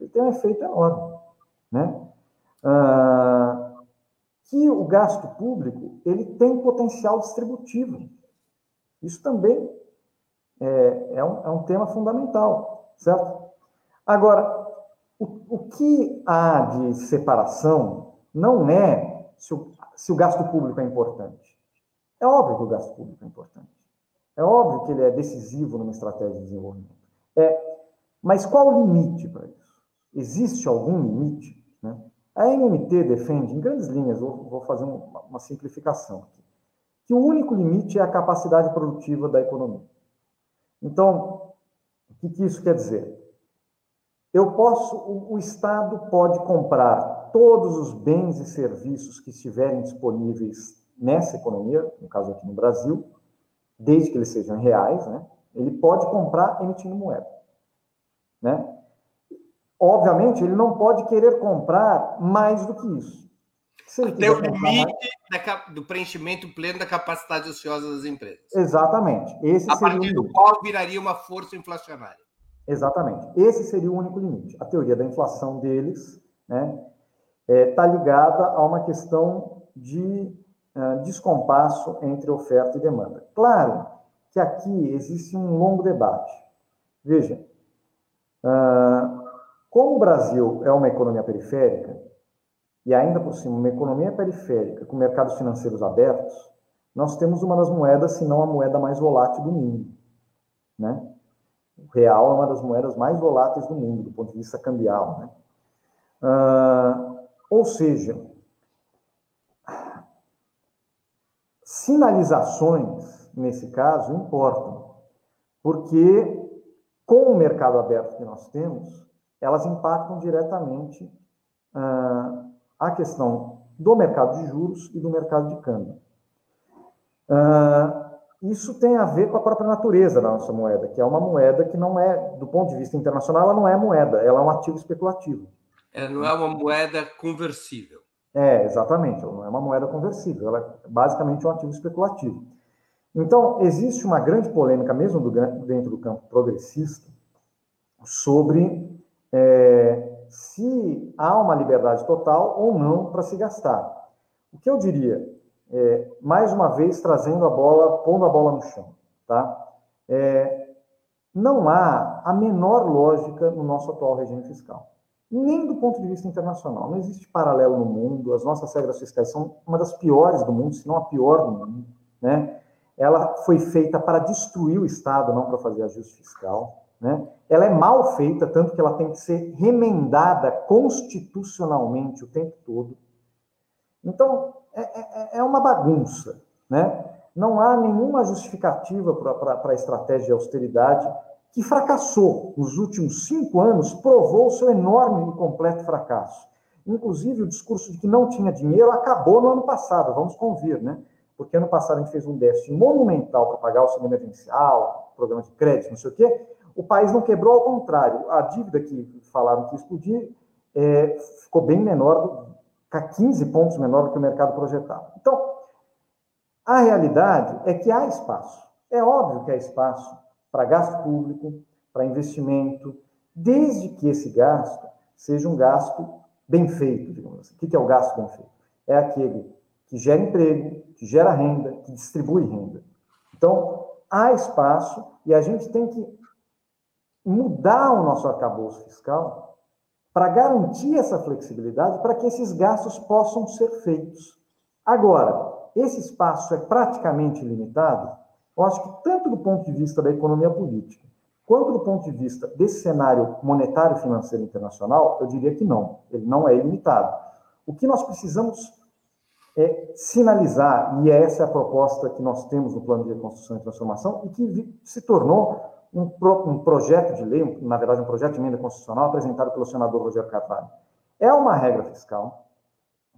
ele tem um efeito enorme, né? Ah, que o gasto público, ele tem potencial distributivo. Isso também é, é, um, é um tema fundamental, certo? Agora, o, o que há de separação não é se o, se o gasto público é importante. É óbvio que o gasto público é importante. É óbvio que ele é decisivo numa estratégia de desenvolvimento. É, mas qual o limite para isso? Existe algum limite? Né? A MMT defende, em grandes linhas, vou, vou fazer uma, uma simplificação aqui, que o único limite é a capacidade produtiva da economia. Então, o que, que isso quer dizer? Eu posso, o, o Estado pode comprar todos os bens e serviços que estiverem disponíveis nessa economia, no caso aqui no Brasil, desde que eles sejam reais, né? Ele pode comprar emitindo moeda, né? Obviamente, ele não pode querer comprar mais do que isso. Até o limite mais... do preenchimento pleno da capacidade ociosa das empresas. Exatamente. Esse a partir do qual viraria uma força inflacionária. Exatamente. Esse seria o único limite. A teoria da inflação deles está né, é, tá ligada a uma questão de uh, descompasso entre oferta e demanda. Claro que aqui existe um longo debate. Veja, uh, como o Brasil é uma economia periférica, e ainda por cima uma economia periférica com mercados financeiros abertos, nós temos uma das moedas, se não a moeda mais volátil do mundo. Né? O real é uma das moedas mais voláteis do mundo, do ponto de vista cambial. Né? Ah, ou seja, sinalizações, nesse caso, importam, porque com o mercado aberto que nós temos, elas impactam diretamente a questão do mercado de juros e do mercado de câmbio. Isso tem a ver com a própria natureza da nossa moeda, que é uma moeda que não é, do ponto de vista internacional, ela não é moeda, ela é um ativo especulativo. Ela não é uma moeda conversível. É, exatamente, não é uma moeda conversível, ela é basicamente um ativo especulativo. Então, existe uma grande polêmica, mesmo do, dentro do campo progressista, sobre é, se há uma liberdade total ou não para se gastar. O que eu diria? é, mais uma vez trazendo a bola, pondo a bola no chão, tá? É, não há a menor lógica no nosso atual regime fiscal, nem do ponto de vista internacional. Não existe paralelo no mundo. As nossas regras fiscais são uma das piores do mundo, se não a pior do mundo, né? Ela foi feita para destruir o Estado, não para fazer ajuste fiscal. Né? Ela é mal feita, tanto que ela tem que ser remendada constitucionalmente o tempo todo. Então, é, é, é uma bagunça, né? Não há nenhuma justificativa para a estratégia de austeridade que fracassou nos últimos cinco anos, provou seu enorme e completo fracasso. Inclusive, o discurso de que não tinha dinheiro acabou no ano passado, vamos convir, né? Porque ano passado a gente fez um déficit monumental para pagar o auxílio emergencial, programa de crédito, não sei o quê. O país não quebrou, ao contrário. A dívida que falaram que explodir é, ficou bem menor, 15 pontos menor do que o mercado projetava. Então, a realidade é que há espaço. É óbvio que há espaço para gasto público, para investimento, desde que esse gasto seja um gasto bem feito, digamos assim. O que é o gasto bem feito? É aquele que gera emprego, que gera renda, que distribui renda. Então, há espaço e a gente tem que mudar o nosso arcabouço fiscal para garantir essa flexibilidade para que esses gastos possam ser feitos. Agora, esse espaço é praticamente limitado? Eu acho que tanto do ponto de vista da economia política, quanto do ponto de vista desse cenário monetário financeiro internacional, eu diria que não. Ele não é ilimitado. O que nós precisamos é sinalizar, e essa é a proposta que nós temos no Plano de Reconstrução e Transformação, e que se tornou um, pro, um projeto de lei, na verdade, um projeto de emenda constitucional apresentado pelo senador Rogério Carvalho. É uma regra fiscal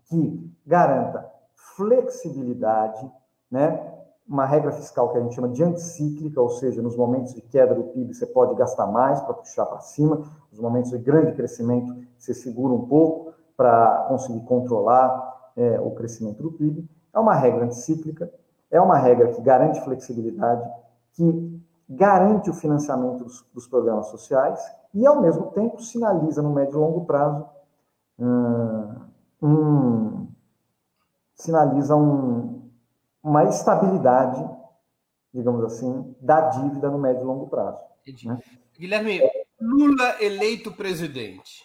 que garanta flexibilidade, né? Uma regra fiscal que a gente chama de anticíclica, ou seja, nos momentos de queda do PIB você pode gastar mais para puxar para cima, nos momentos de grande crescimento você segura um pouco para conseguir controlar é, o crescimento do PIB. É uma regra anticíclica, é uma regra que garante flexibilidade, que garante o financiamento dos, dos programas sociais e, ao mesmo tempo, sinaliza no médio e longo prazo hum, um, sinaliza um, uma estabilidade, digamos assim, da dívida no médio e longo prazo. Né? Guilherme, Lula eleito presidente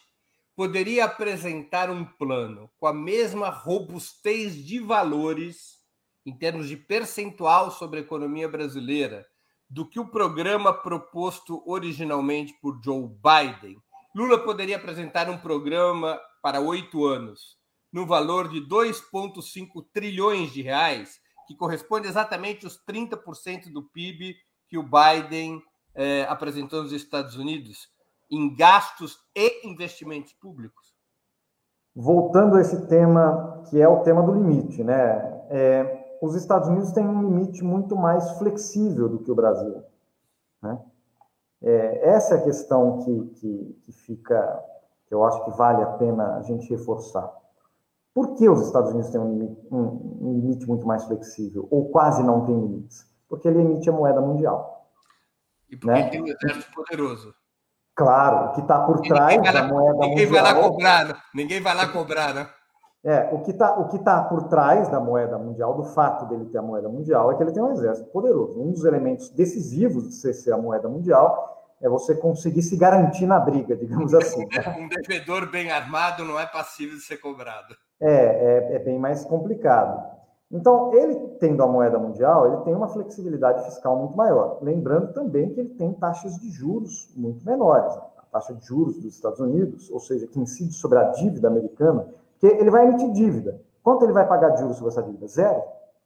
poderia apresentar um plano com a mesma robustez de valores em termos de percentual sobre a economia brasileira do que o programa proposto originalmente por Joe Biden. Lula poderia apresentar um programa para oito anos no valor de 2,5 trilhões de reais, que corresponde exatamente aos 30% do PIB que o Biden é, apresentou nos Estados Unidos, em gastos e investimentos públicos? Voltando a esse tema, que é o tema do limite, né? É, os Estados Unidos têm um limite muito mais flexível do que o Brasil. Né? É, essa é a questão que, que, que fica, que eu acho que vale a pena a gente reforçar. Por que os Estados Unidos têm um limite, um, um limite muito mais flexível, ou quase não tem limites? Porque ele emite a moeda mundial. E porque né? tem um exército poderoso. Claro, o que está por trás da moeda ninguém mundial. Vai lá cobrar, né? Ninguém vai lá cobrar, né? É, o que está tá por trás da moeda mundial, do fato dele ter a moeda mundial, é que ele tem um exército poderoso. Um dos elementos decisivos de ser, ser a moeda mundial é você conseguir se garantir na briga, digamos assim. Né? Um devedor bem armado não é passível de ser cobrado. É, é, é, bem mais complicado. Então, ele tendo a moeda mundial, ele tem uma flexibilidade fiscal muito maior. Lembrando também que ele tem taxas de juros muito menores. A taxa de juros dos Estados Unidos, ou seja, que incide sobre a dívida americana, que ele vai emitir dívida. Quanto ele vai pagar de juros sobre essa dívida? Zero?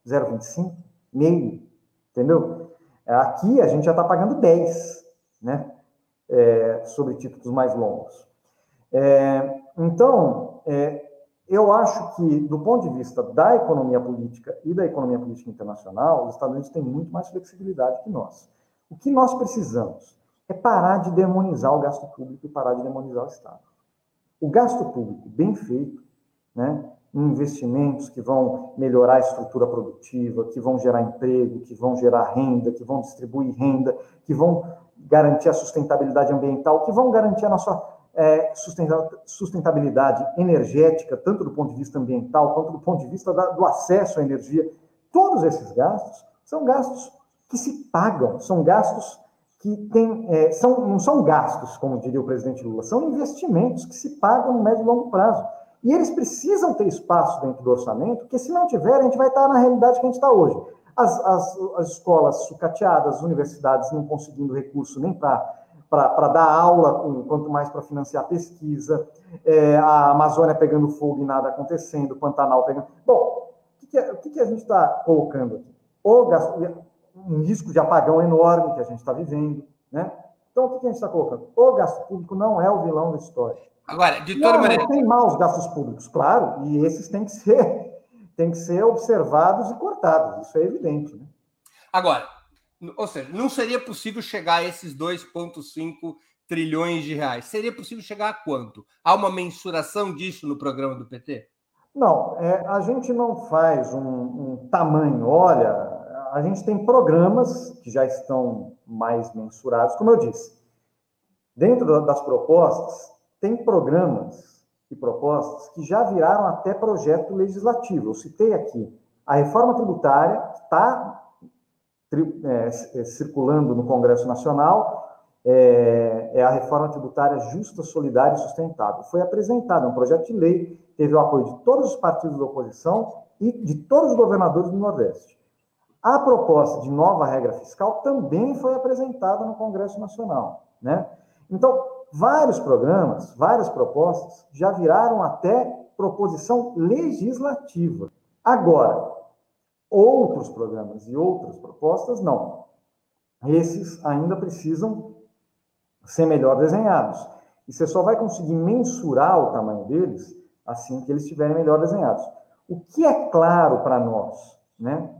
0,25? Meio? Entendeu? Aqui a gente já está pagando 10, né? É, sobre títulos mais longos. É, então, é, eu acho que, do ponto de vista da economia política e da economia política internacional, os Estados Unidos têm muito mais flexibilidade que nós. O que nós precisamos é parar de demonizar o gasto público e parar de demonizar o Estado. O gasto público bem feito, né, investimentos que vão melhorar a estrutura produtiva, que vão gerar emprego, que vão gerar renda, que vão distribuir renda, que vão garantir a sustentabilidade ambiental, que vão garantir a nossa é, sustentabilidade energética, tanto do ponto de vista ambiental quanto do ponto de vista da, do acesso à energia. Todos esses gastos são gastos que se pagam, são gastos que têm, é, são, não são gastos, como diria o presidente Lula, são investimentos que se pagam no médio e longo prazo. E eles precisam ter espaço dentro do orçamento, porque se não tiver, a gente vai estar na realidade que a gente está hoje. As, as, as escolas sucateadas, as universidades não conseguindo recurso nem para dar aula, quanto mais para financiar pesquisa, é, a Amazônia pegando fogo e nada acontecendo, o Pantanal pegando. Bom, o que, que, é, que, a gente está colocando aqui? O gasto, um risco de apagão enorme que a gente está vivendo, né? Então, o que, que a gente está colocando? O gasto público não é o vilão da história. Agora, de toda não, maneira. Não tem maus gastos públicos, claro, e esses têm que ser, têm que ser observados e cortados, isso é evidente. Né? Agora, ou seja, não seria possível chegar a esses 2,5 trilhões de reais. Seria possível chegar a quanto? Há uma mensuração disso no programa do PT? Não, é, a gente não faz um, um, tamanho. Olha, a gente tem programas que já estão mais mensurados, como eu disse. Dentro das propostas, tem programas e propostas que já viraram até projeto legislativo. Eu citei aqui a reforma tributária, que está é, é, circulando no Congresso Nacional, é, é, a reforma tributária justa, solidária e sustentável. Foi apresentada, é um projeto de lei, teve o apoio de todos os partidos da oposição e de todos os governadores do Nordeste. A proposta de nova regra fiscal também foi apresentada no Congresso Nacional. Né? Então, vários programas, várias propostas já viraram até proposição legislativa. Agora, outros programas e outras propostas, não. Esses ainda precisam ser melhor desenhados. E você só vai conseguir mensurar o tamanho deles assim que eles estiverem melhor desenhados. O que é claro para nós, né,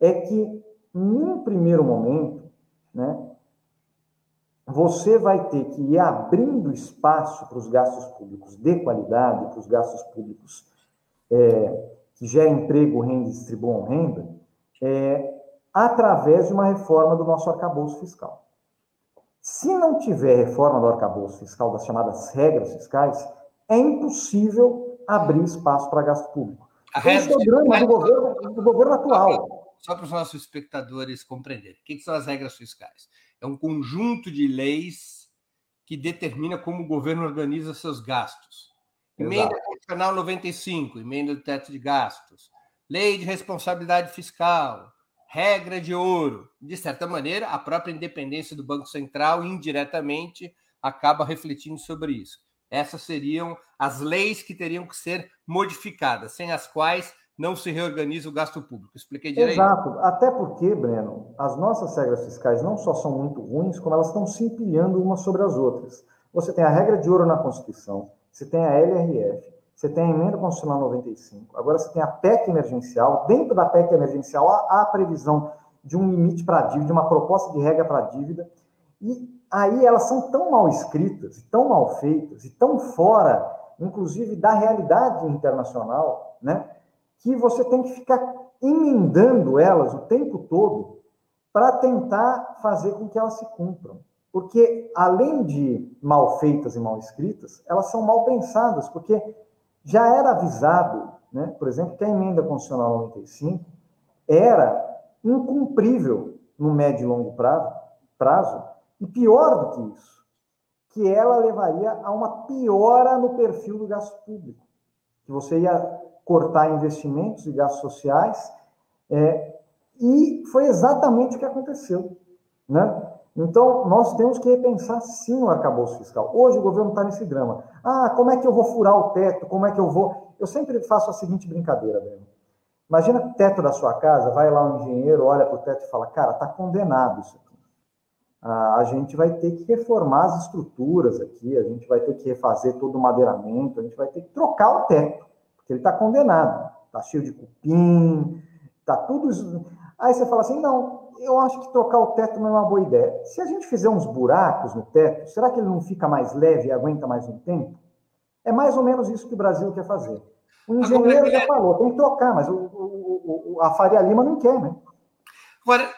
é que, num primeiro momento, né, você vai ter que ir abrindo espaço para os gastos públicos de qualidade, para os gastos públicos é, que gerem emprego, renda e distribuam renda, é, através de uma reforma do nosso arcabouço fiscal. Se não tiver reforma do arcabouço fiscal, das chamadas regras fiscais, é impossível abrir espaço para gasto público. A Esse é o drama do governo, do governo atual. Só para os nossos espectadores compreenderem. O que são as regras fiscais? É um conjunto de leis que determina como o governo organiza seus gastos. Emenda Constitucional 95, emenda do teto de gastos. Lei de responsabilidade fiscal, regra de ouro. De certa maneira, a própria independência do Banco Central, indiretamente, acaba refletindo sobre isso. Essas seriam as leis que teriam que ser modificadas, sem as quais não se reorganiza o gasto público. Expliquei direito? Exato. Até porque, Breno, as nossas regras fiscais não só são muito ruins, como elas estão se empilhando umas sobre as outras. Você tem a regra de ouro na Constituição, você tem a LRF, você tem a emenda constitucional 95, agora você tem a PEC emergencial. Dentro da PEC emergencial há a previsão de um limite para a dívida, de uma proposta de regra para a dívida. E aí elas são tão mal escritas, tão mal feitas, e tão fora, inclusive, da realidade internacional, né? Que você tem que ficar emendando elas o tempo todo para tentar fazer com que elas se cumpram. Porque, além de mal feitas e mal escritas, elas são mal pensadas, porque já era avisado, né, por exemplo, que a emenda constitucional 95 era incumprível no médio e longo prazo, prazo, e pior do que isso, que ela levaria a uma piora no perfil do gasto público, que você ia cortar investimentos e gastos sociais, é, e foi exatamente o que aconteceu. Né? Então, nós temos que repensar sim o arcabouço fiscal. Hoje o governo está nesse drama. Ah, como é que eu vou furar o teto? Como é que eu vou. Eu sempre faço a seguinte brincadeira, Breno. Imagina o teto da sua casa, vai lá um engenheiro, olha para o teto e fala: Cara, está condenado isso aqui. Ah, a gente vai ter que reformar as estruturas aqui, a gente vai ter que refazer todo o madeiramento, a gente vai ter que trocar o teto porque ele está condenado, está cheio de cupim, está tudo. Aí você fala assim: não, eu acho que trocar o teto não é uma boa ideia. Se a gente fizer uns buracos no teto, será que ele não fica mais leve e aguenta mais um tempo? É mais ou menos isso que o Brasil quer fazer. O engenheiro já falou, tem que trocar, mas o, o, o, a Faria Lima não quer, né? Agora,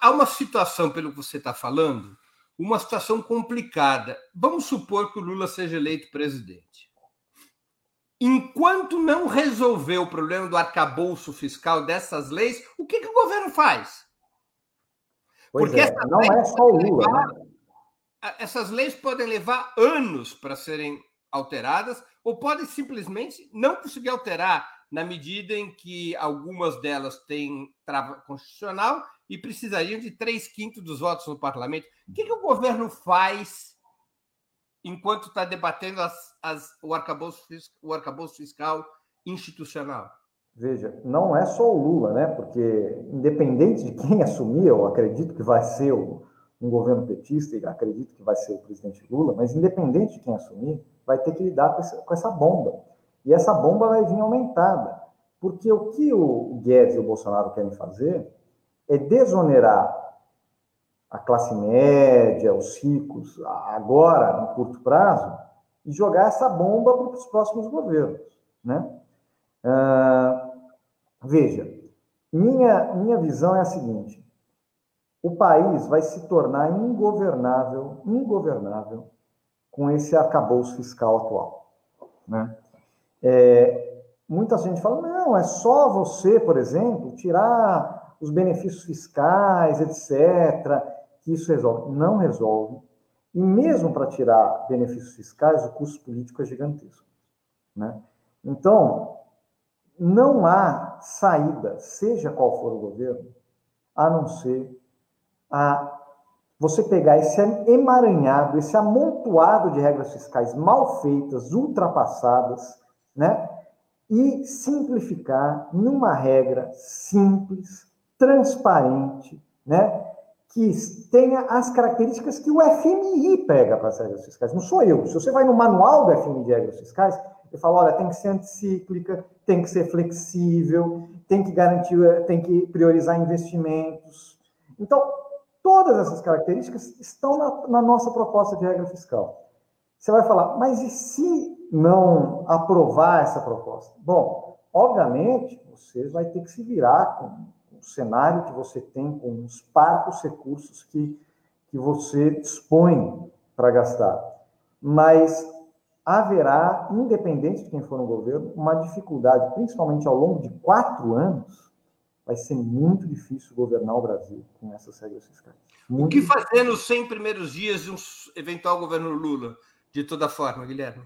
há uma situação, pelo que você está falando, uma situação complicada. Vamos supor que o Lula seja eleito presidente enquanto não resolver o problema do arcabouço fiscal dessas leis, o que, que o governo faz? Pois Porque é, não é só o Lula. Levar, né? Essas leis podem levar anos para serem alteradas, ou podem simplesmente não conseguir alterar, na medida em que algumas delas têm trava constitucional e precisariam de três quintos dos votos no parlamento. O que, que o governo faz enquanto está debatendo as, as, o, arcabouço, o arcabouço fiscal institucional? Veja, não é só o Lula, né? Porque, independente de quem assumir, eu acredito que vai ser o, um governo petista e acredito que vai ser o presidente Lula, mas independente de quem assumir, vai ter que lidar com essa, com essa bomba. E essa bomba vai vir aumentada. Porque o que o Guedes e o Bolsonaro querem fazer é desonerar a classe média, os ricos, agora, no curto prazo, e jogar essa bomba para os próximos governos. Né? Ah, veja, minha, minha visão é a seguinte: o país vai se tornar ingovernável, ingovernável com esse arcabouço fiscal atual. Né? É, muita gente fala, não, é só você, por exemplo, tirar os benefícios fiscais, etc., que isso resolve. Não resolve. E mesmo para tirar benefícios fiscais, o custo político é gigantesco. Né? Então, não há saída, seja qual for o governo, a não ser a você pegar esse emaranhado, esse amontoado de regras fiscais mal feitas, ultrapassadas, né? E simplificar numa regra simples, transparente, né? Que tenha as características que o FMI pega para as regras fiscais. Não sou eu. Se você vai no manual do FMI de regras fiscais, ele fala, olha, tem que ser anticíclica, tem que ser flexível, tem que garantir, tem que priorizar investimentos. Então, Todas essas características estão na, na nossa proposta de regra fiscal. Você vai falar, mas e se não aprovar essa proposta? Bom, obviamente, você vai ter que se virar com cenário que você tem, com os parcos recursos que, que você dispõe para gastar. Mas haverá, independente de quem for no governo, uma dificuldade, principalmente ao longo de quatro anos, vai ser muito difícil governar o Brasil com essas regras fiscais. Muito o que fazer nos 100 primeiros dias de um eventual governo Lula, de toda forma, Guilherme?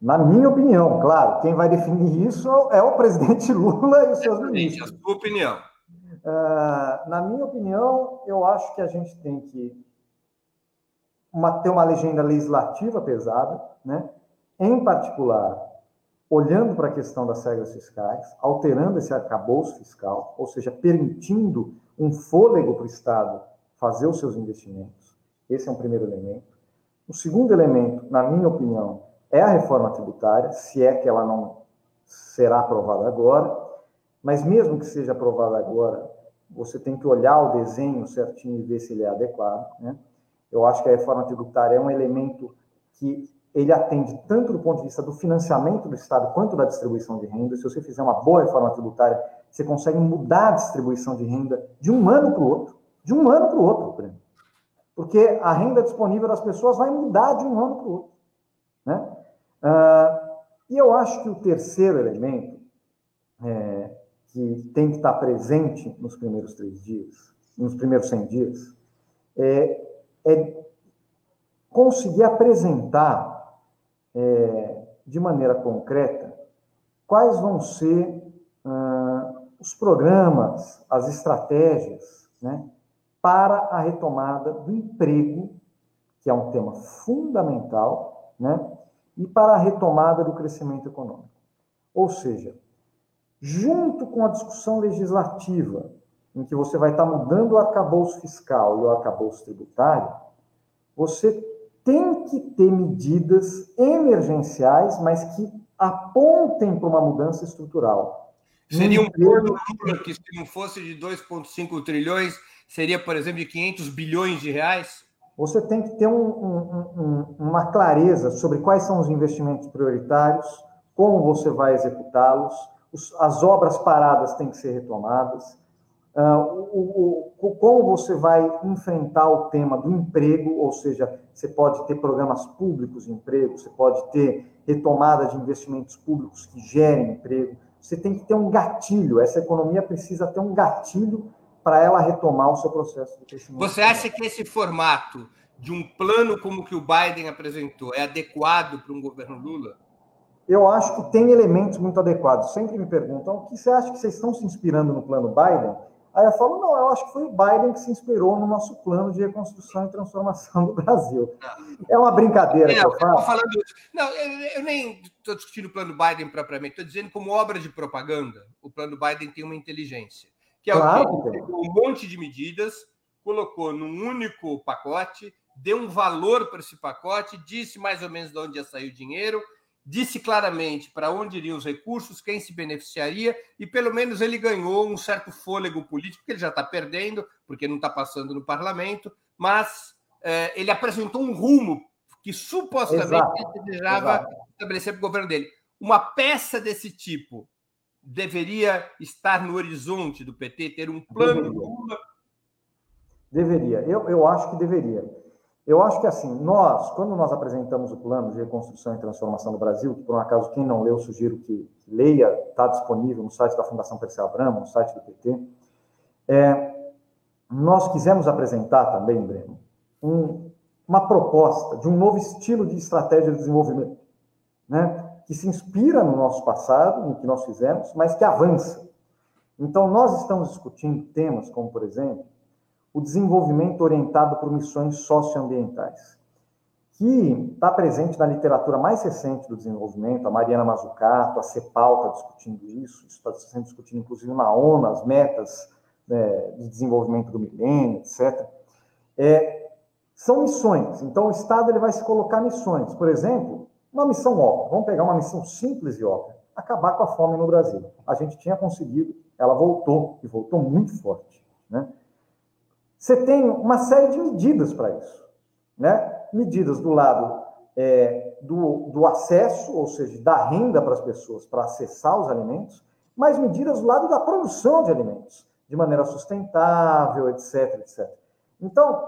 Na minha opinião, claro, quem vai definir isso é o presidente Lula e os seus ministros. A sua opinião. Uh, na minha opinião, eu acho que a gente tem que uma, ter uma legenda legislativa pesada, né? em particular olhando para a questão das regras fiscais, alterando esse arcabouço fiscal, ou seja, permitindo um fôlego para o Estado fazer os seus investimentos. Esse é um primeiro elemento. O segundo elemento, na minha opinião, é a reforma tributária, se é que ela não será aprovada agora, mas mesmo que seja aprovada agora, você tem que olhar o desenho certinho e ver se ele é adequado. Né? Eu acho que a reforma tributária é um elemento que ele atende tanto do ponto de vista do financiamento do Estado quanto da distribuição de renda. Se você fizer uma boa reforma tributária, você consegue mudar a distribuição de renda de um ano para o outro. De um ano para o outro, porque a renda disponível das pessoas vai mudar de um ano para o outro. Né? Ah, e eu acho que o terceiro elemento, é, que tem que estar presente nos primeiros três dias, nos primeiros 100 dias, é, é conseguir apresentar é, de maneira concreta quais vão ser ah, os programas, as estratégias, né, para a retomada do emprego, que é um tema fundamental, né, e para a retomada do crescimento econômico. Ou seja, junto com a discussão legislativa, em que você vai estar mudando o arcabouço fiscal e o arcabouço tributário, você tem que ter medidas emergenciais, mas que apontem para uma mudança estrutural. Seria um plano que, se não fosse de 2,5 trilhões, seria, por exemplo, de 500 bilhões de reais? Você tem que ter um, um, um, uma clareza sobre quais são os investimentos prioritários, como você vai executá-los, as obras paradas têm que ser retomadas, Uh, o, o, como você vai enfrentar o tema do emprego, ou seja, você pode ter programas públicos de emprego, você pode ter retomada de investimentos públicos que gerem emprego. Você tem que ter um gatilho, essa economia precisa ter um gatilho para ela retomar o seu processo de crescimento. Você acha que esse formato de um plano como que o Biden apresentou é adequado para um governo Lula? Eu acho que tem elementos muito adequados. Sempre me perguntam o que você acha que vocês estão se inspirando no plano Biden? Aí eu falo, não, eu acho que foi o Biden que se inspirou no nosso plano de reconstrução e transformação do Brasil. É uma brincadeira não, que eu falo. falando, não, eu, nem estou discutindo o plano Biden propriamente, estou dizendo como obra de propaganda, o plano Biden tem uma inteligência, que é claro, o que um monte de medidas, colocou num único pacote deu um valor para esse pacote, disse mais ou menos de onde ia sair o dinheiro, disse claramente para onde iriam os recursos, quem se beneficiaria, e pelo menos ele ganhou um certo fôlego político, que ele já está perdendo, porque não está passando no parlamento, mas é, ele apresentou um rumo que supostamente exato, ele desejava exato. estabelecer para o governo dele. Uma peça desse tipo deveria estar no horizonte do PT, ter um plano deveria. Deveria. Eu, eu acho que deveria. Eu acho que assim, nós, quando nós apresentamos o plano de reconstrução e transformação do Brasil, que por um acaso quem não leu, sugiro que, leia, está disponível no site da Fundação Perseu Abramo, no site do PT, é, nós quisemos apresentar também, Breno, um, uma proposta de um novo estilo de estratégia de desenvolvimento, né? que se inspira no nosso passado, no que nós fizemos, mas que avança. Então, nós estamos discutindo temas como, por exemplo, o desenvolvimento orientado por missões socioambientais, que está presente na literatura mais recente do desenvolvimento, a Mariana Mazzucato, a CEPAL está discutindo isso, isso está sendo discutido inclusive na ONU, as metas né, de desenvolvimento do milênio, etc. É, são missões, então o Estado ele vai se colocar missões, por exemplo, uma missão óbvia, vamos pegar uma missão simples e óbvia, acabar com a fome no Brasil. A gente tinha conseguido, ela voltou, e voltou muito forte, né? Você tem uma série de medidas para isso. Né? Medidas do lado é, do, do acesso, ou seja, da renda para as pessoas para acessar os alimentos, mas medidas do lado da produção de alimentos, de maneira sustentável, etc, etc. Então,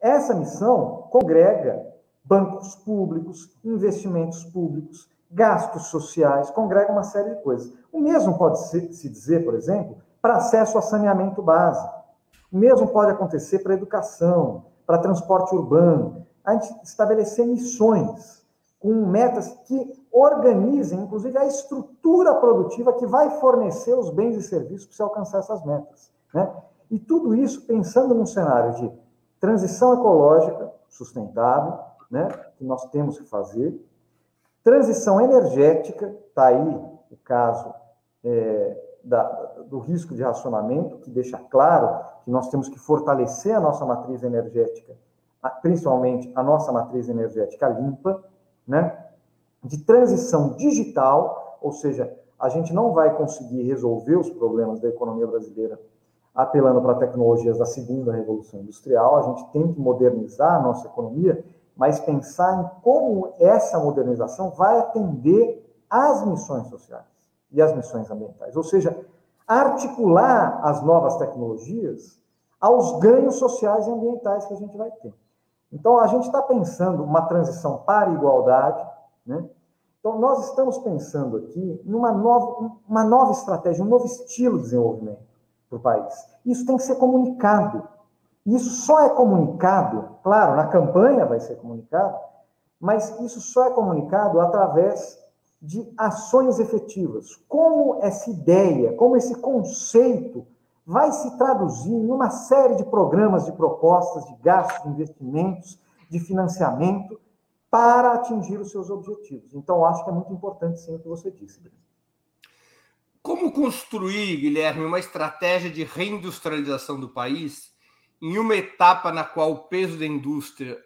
essa missão congrega bancos públicos, investimentos públicos, gastos sociais, congrega uma série de coisas. O mesmo pode se dizer, por exemplo, para acesso a saneamento básico. O mesmo pode acontecer para educação, para transporte urbano. A gente estabelecer missões com metas que organizem, inclusive, a estrutura produtiva que vai fornecer os bens e serviços para se alcançar essas metas. Né? E tudo isso pensando num cenário de transição ecológica sustentável, né, que nós temos que fazer, transição energética, está aí o caso é, da, do risco de racionamento, que deixa claro que nós temos que fortalecer a nossa matriz energética, principalmente a nossa matriz energética limpa, né? de transição digital, ou seja, a gente não vai conseguir resolver os problemas da economia brasileira apelando para tecnologias da segunda revolução industrial, a gente tem que modernizar a nossa economia, mas pensar em como essa modernização vai atender às missões sociais e as missões ambientais. Ou seja, articular as novas tecnologias aos ganhos sociais e ambientais que a gente vai ter. Então, a gente está pensando uma transição para a igualdade, né? Então, nós estamos pensando aqui numa nova, uma nova estratégia, um novo estilo de desenvolvimento para o país. Isso tem que ser comunicado. Isso só é comunicado, claro, na campanha vai ser comunicado, mas isso só é comunicado através de ações efetivas. Como essa ideia, como esse conceito vai se traduzir em uma série de programas, de propostas, de gastos, de investimentos, de financiamento para atingir os seus objetivos. Então, acho que é muito importante, sim, o que você disse. Como construir, Guilherme, uma estratégia de reindustrialização do país em uma etapa na qual o peso da indústria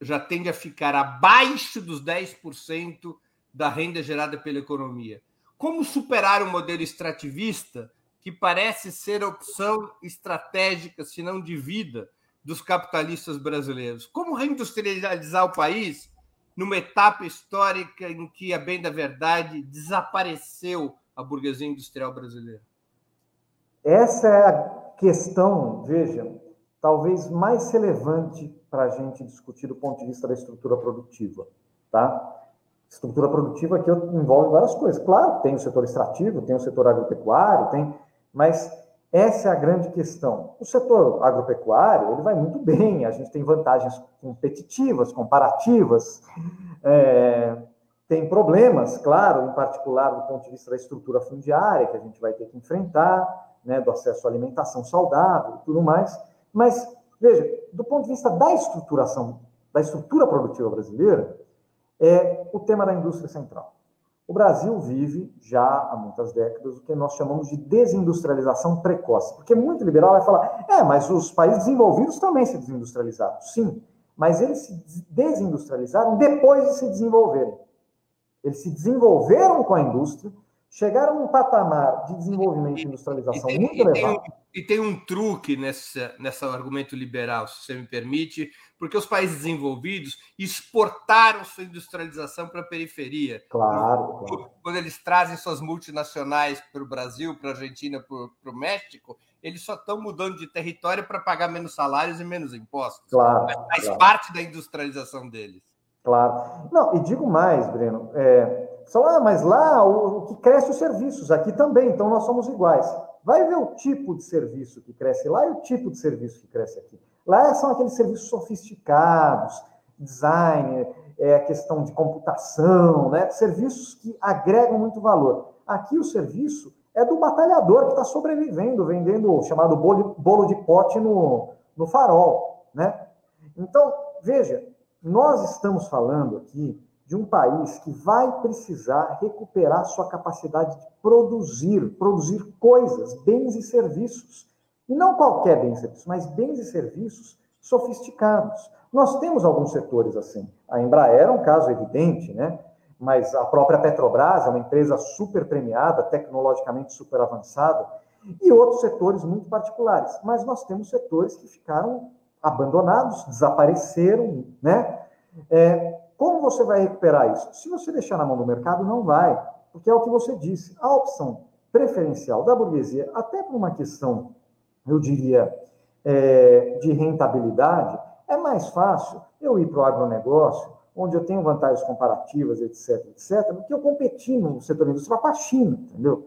já tende a ficar abaixo dos 10% da renda gerada pela economia. Como superar o modelo extrativista, que parece ser a opção estratégica, se não de vida, dos capitalistas brasileiros? Como reindustrializar o país numa etapa histórica em que, a bem da verdade, desapareceu a burguesia industrial brasileira? Essa é a questão, veja, talvez mais relevante para a gente discutir do ponto de vista da estrutura produtiva, tá? Estrutura produtiva que envolve várias coisas. Claro, tem o setor extrativo, tem o setor agropecuário, tem, mas essa é a grande questão. O setor agropecuário ele vai muito bem, a gente tem vantagens competitivas, comparativas, é, tem problemas, claro, em particular do ponto de vista da estrutura fundiária que a gente vai ter que enfrentar, né, do acesso à alimentação saudável e tudo mais. Mas veja, do ponto de vista da estruturação, da estrutura produtiva brasileira, é o tema da indústria central. O Brasil vive já há muitas décadas o que nós chamamos de desindustrialização precoce, porque muito liberal vai falar, é, mas os países desenvolvidos também se desindustrializaram. Sim, mas eles se desindustrializaram depois de se desenvolverem. Eles se desenvolveram com a indústria, chegaram num patamar de desenvolvimento e industrialização e tem, muito elevado. E tem um truque nessa, nessa argumento liberal, se você me permite, porque os países desenvolvidos exportaram sua industrialização para a periferia. Claro, claro. Quando eles trazem suas multinacionais para o Brasil, para a Argentina, para o México, eles só estão mudando de território para pagar menos salários e menos impostos. Claro. Faz claro. parte da industrialização deles. Claro. Não, e digo mais, Breno. É, só, ah, mas lá o, o que cresce os serviços, aqui também, então nós somos iguais. Vai ver o tipo de serviço que cresce lá e o tipo de serviço que cresce aqui. Lá são aqueles serviços sofisticados, design, é, a questão de computação, né? serviços que agregam muito valor. Aqui o serviço é do batalhador que está sobrevivendo, vendendo o chamado bolo, bolo de pote no, no farol. Né? Então, veja, nós estamos falando aqui de um país que vai precisar recuperar sua capacidade de produzir, produzir coisas, bens e serviços. E não qualquer bem e serviço, mas bens e serviços sofisticados. Nós temos alguns setores assim. A Embraer é um caso evidente, né? Mas a própria Petrobras é uma empresa super premiada, tecnologicamente super avançada, e outros setores muito particulares. Mas nós temos setores que ficaram abandonados, desapareceram, né? É, como você vai recuperar isso? Se você deixar na mão do mercado, não vai, porque é o que você disse. A opção preferencial da burguesia, até por uma questão, eu diria, é, de rentabilidade, é mais fácil eu ir para o agronegócio, onde eu tenho vantagens comparativas, etc, etc, do que eu competir no setor industrial com a China, entendeu?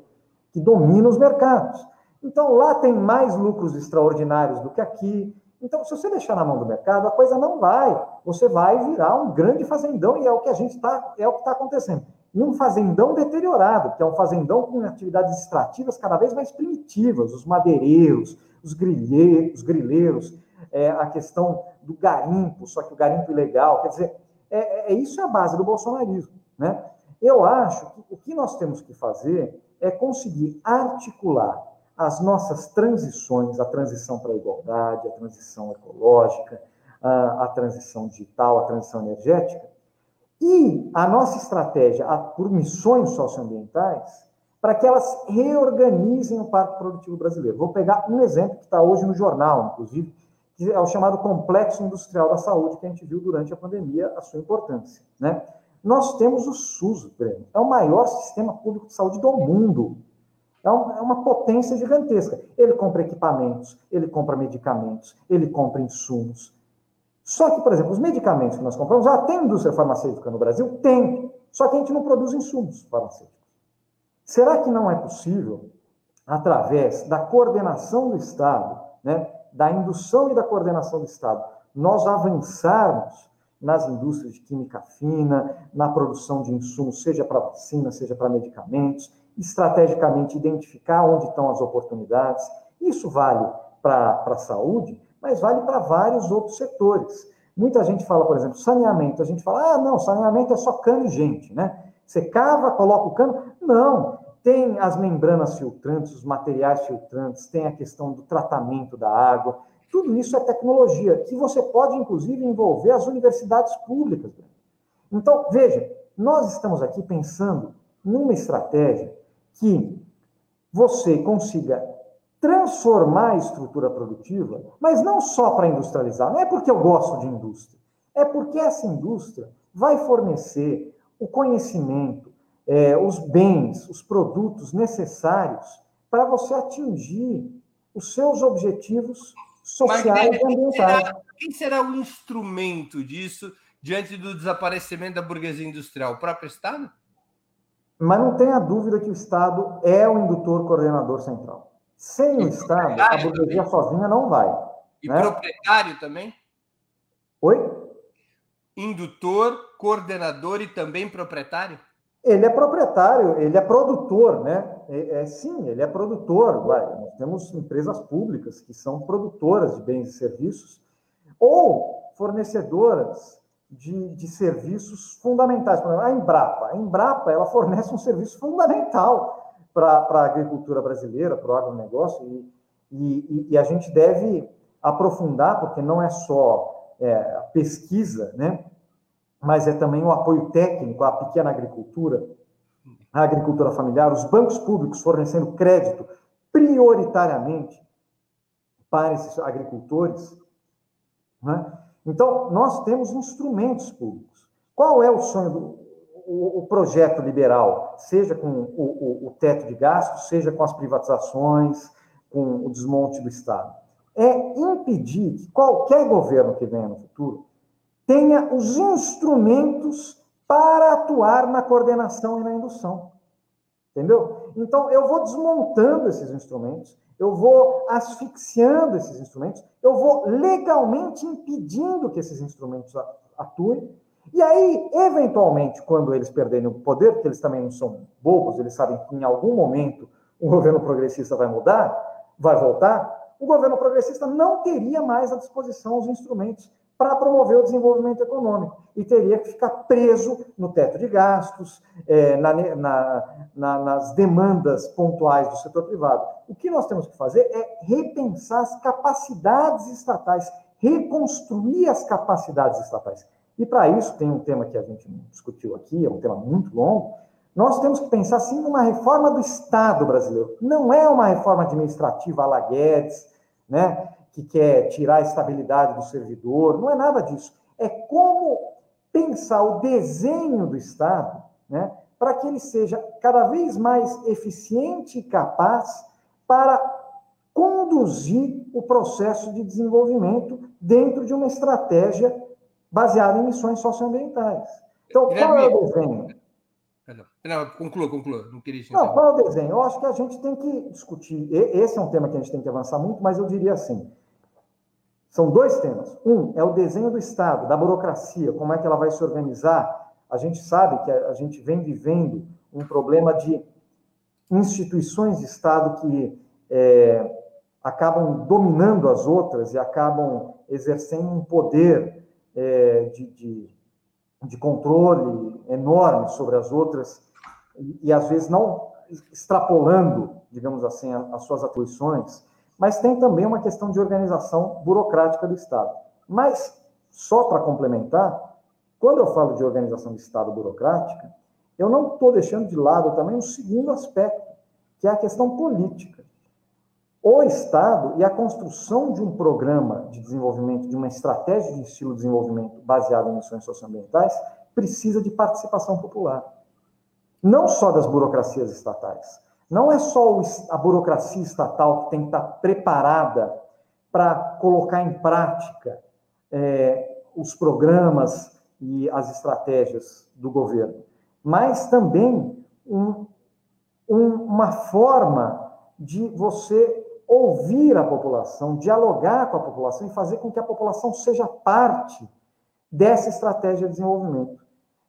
Que domina os mercados. Então, lá tem mais lucros extraordinários do que aqui, então, se você deixar na mão do mercado, a coisa não vai. Você vai virar um grande fazendão e é o que a gente está, é o que está acontecendo. E um fazendão deteriorado, que é um fazendão com atividades extrativas cada vez mais primitivas, os madeireiros, os, grilheiros, os grileiros, é, a questão do garimpo, só que o garimpo ilegal. Quer dizer, é, é isso é a base do bolsonarismo. Né? Eu acho que o que nós temos que fazer é conseguir articular as nossas transições, a transição para a igualdade, a transição ecológica, a, transição digital, a transição energética, e a nossa estratégia por missões socioambientais, para que elas reorganizem o parque produtivo brasileiro. Vou pegar um exemplo que está hoje no jornal, inclusive, que é o chamado complexo industrial da saúde, que a gente viu durante a pandemia a sua importância. Né? Nós temos o SUS, é o maior sistema público de saúde do mundo. É, é uma potência gigantesca. Ele compra equipamentos, ele compra medicamentos, ele compra insumos. Só que, por exemplo, os medicamentos que nós compramos, já tem indústria farmacêutica no Brasil? Tem. Só que a gente não produz insumos farmacêuticos. Será que não é possível, através da coordenação do Estado, né, da indução e da coordenação do Estado, nós avançarmos nas indústrias de química fina, na produção de insumos, seja para vacina, seja para medicamentos, estrategicamente identificar onde estão as oportunidades. Isso vale para a saúde, mas vale para vários outros setores. Muita gente fala, por exemplo, saneamento. A gente fala, ah, não, saneamento é só cano e gente, né? Você cava, coloca o cano. Não, tem as membranas filtrantes, os materiais filtrantes, tem a questão do tratamento da água. Tudo isso é tecnologia que você pode, inclusive, envolver as universidades públicas. Então, veja, nós estamos aqui pensando numa estratégia que você consiga transformar a estrutura produtiva, mas não só para industrializar, não é porque eu gosto de indústria, é porque essa indústria vai fornecer o conhecimento, é, os bens, os produtos necessários para você atingir os seus objetivos sociais e ambientais. Será, quem será o instrumento disso diante do desaparecimento da burguesia industrial? O próprio Estado? Mas não tenha dúvida que o Estado é o indutor coordenador central. Sem o Estado, a burguesia também? sozinha não vai. E né? proprietário também? Oi? Indutor, coordenador e também proprietário? Ele é proprietário, ele é produtor, né? É, é, sim, ele é produtor. Vai. Nós temos empresas públicas que são produtoras de bens e serviços ou fornecedoras de, de serviços fundamentais. Por exemplo, a Embrapa. A Embrapa ela fornece um serviço fundamental para a agricultura brasileira, para o agronegócio, e, e, e a gente deve aprofundar, porque não é só é, a pesquisa, né? mas é também o apoio técnico à pequena agricultura, à agricultura familiar, os bancos públicos fornecendo crédito prioritariamente para esses agricultores. Né? Então, nós temos instrumentos públicos. Qual é o sonho do o, projeto liberal, seja com o, o teto de gastos, seja com as privatizações, com o desmonte do Estado? É impedir que qualquer governo que venha no futuro tenha os instrumentos para atuar na coordenação e na indução. Entendeu? Então, eu vou desmontando esses instrumentos, eu vou asfixiando esses instrumentos, eu vou legalmente impedindo que esses instrumentos atuem. E aí, eventualmente, quando eles perderem o poder, porque eles também não são bobos, eles sabem que em algum momento o governo progressista vai mudar, vai voltar, o governo progressista não teria mais à disposição os instrumentos para promover o desenvolvimento econômico e teria que ficar preso no teto de gastos, é, na, na, na, nas demandas pontuais do setor privado. O que nós temos que fazer é repensar as capacidades estatais, reconstruir as capacidades estatais. E para isso, tem um tema que a gente discutiu aqui, é um tema muito longo, nós temos que pensar, sim, numa reforma do Estado brasileiro. Não é uma reforma administrativa à Guedes, né? que quer tirar a estabilidade do servidor, não é nada disso. É como pensar o desenho do Estado, né, para que ele seja cada vez mais eficiente e capaz para conduzir o processo de desenvolvimento dentro de uma estratégia baseada em missões socioambientais. Então, qual é o desenho? Não, conclua, conclua. Não queria Não, qual é o desenho? Eu acho que a gente tem que discutir. Esse é um tema que a gente tem que avançar muito, mas eu diria assim: são dois temas. Um é o desenho do Estado, da burocracia, como é que ela vai se organizar. A gente sabe que a gente vem vivendo um problema de instituições de Estado que é, acabam dominando as outras e acabam exercendo um poder é, de, de, de, controle enorme sobre as outras e, e, às vezes não extrapolando, digamos assim, as suas atribuições mas tem também uma questão de organização burocrática do Estado. Mas, só para complementar, quando eu falo de organização do Estado burocrática, eu não estou deixando de lado também um segundo aspecto, que é a questão política. O Estado e a construção de um programa de desenvolvimento, de uma estratégia de estilo de desenvolvimento baseado em missões socioambientais, precisa de participação popular. Não só das burocracias estatais, não é só a burocracia estatal que tem que estar preparada para colocar em prática é, os programas e as estratégias do governo, mas também um, um, uma forma de você ouvir a população, dialogar com a população e fazer com que a população seja parte dessa estratégia de desenvolvimento.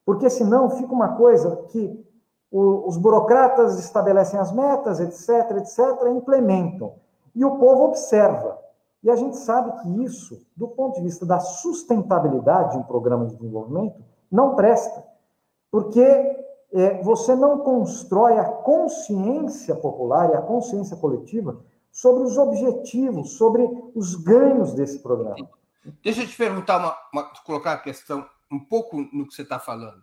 Porque senão fica uma coisa que os burocratas estabelecem as metas, etc., etc., implementam. E o povo observa. E a gente sabe que isso, do ponto de vista da sustentabilidade de um programa de desenvolvimento, não presta. Porque é, você não constrói a consciência popular e a consciência coletiva sobre os objetivos, sobre os ganhos desse programa. Deixa eu te perguntar, uma, uma colocar a questão um pouco no que você está falando.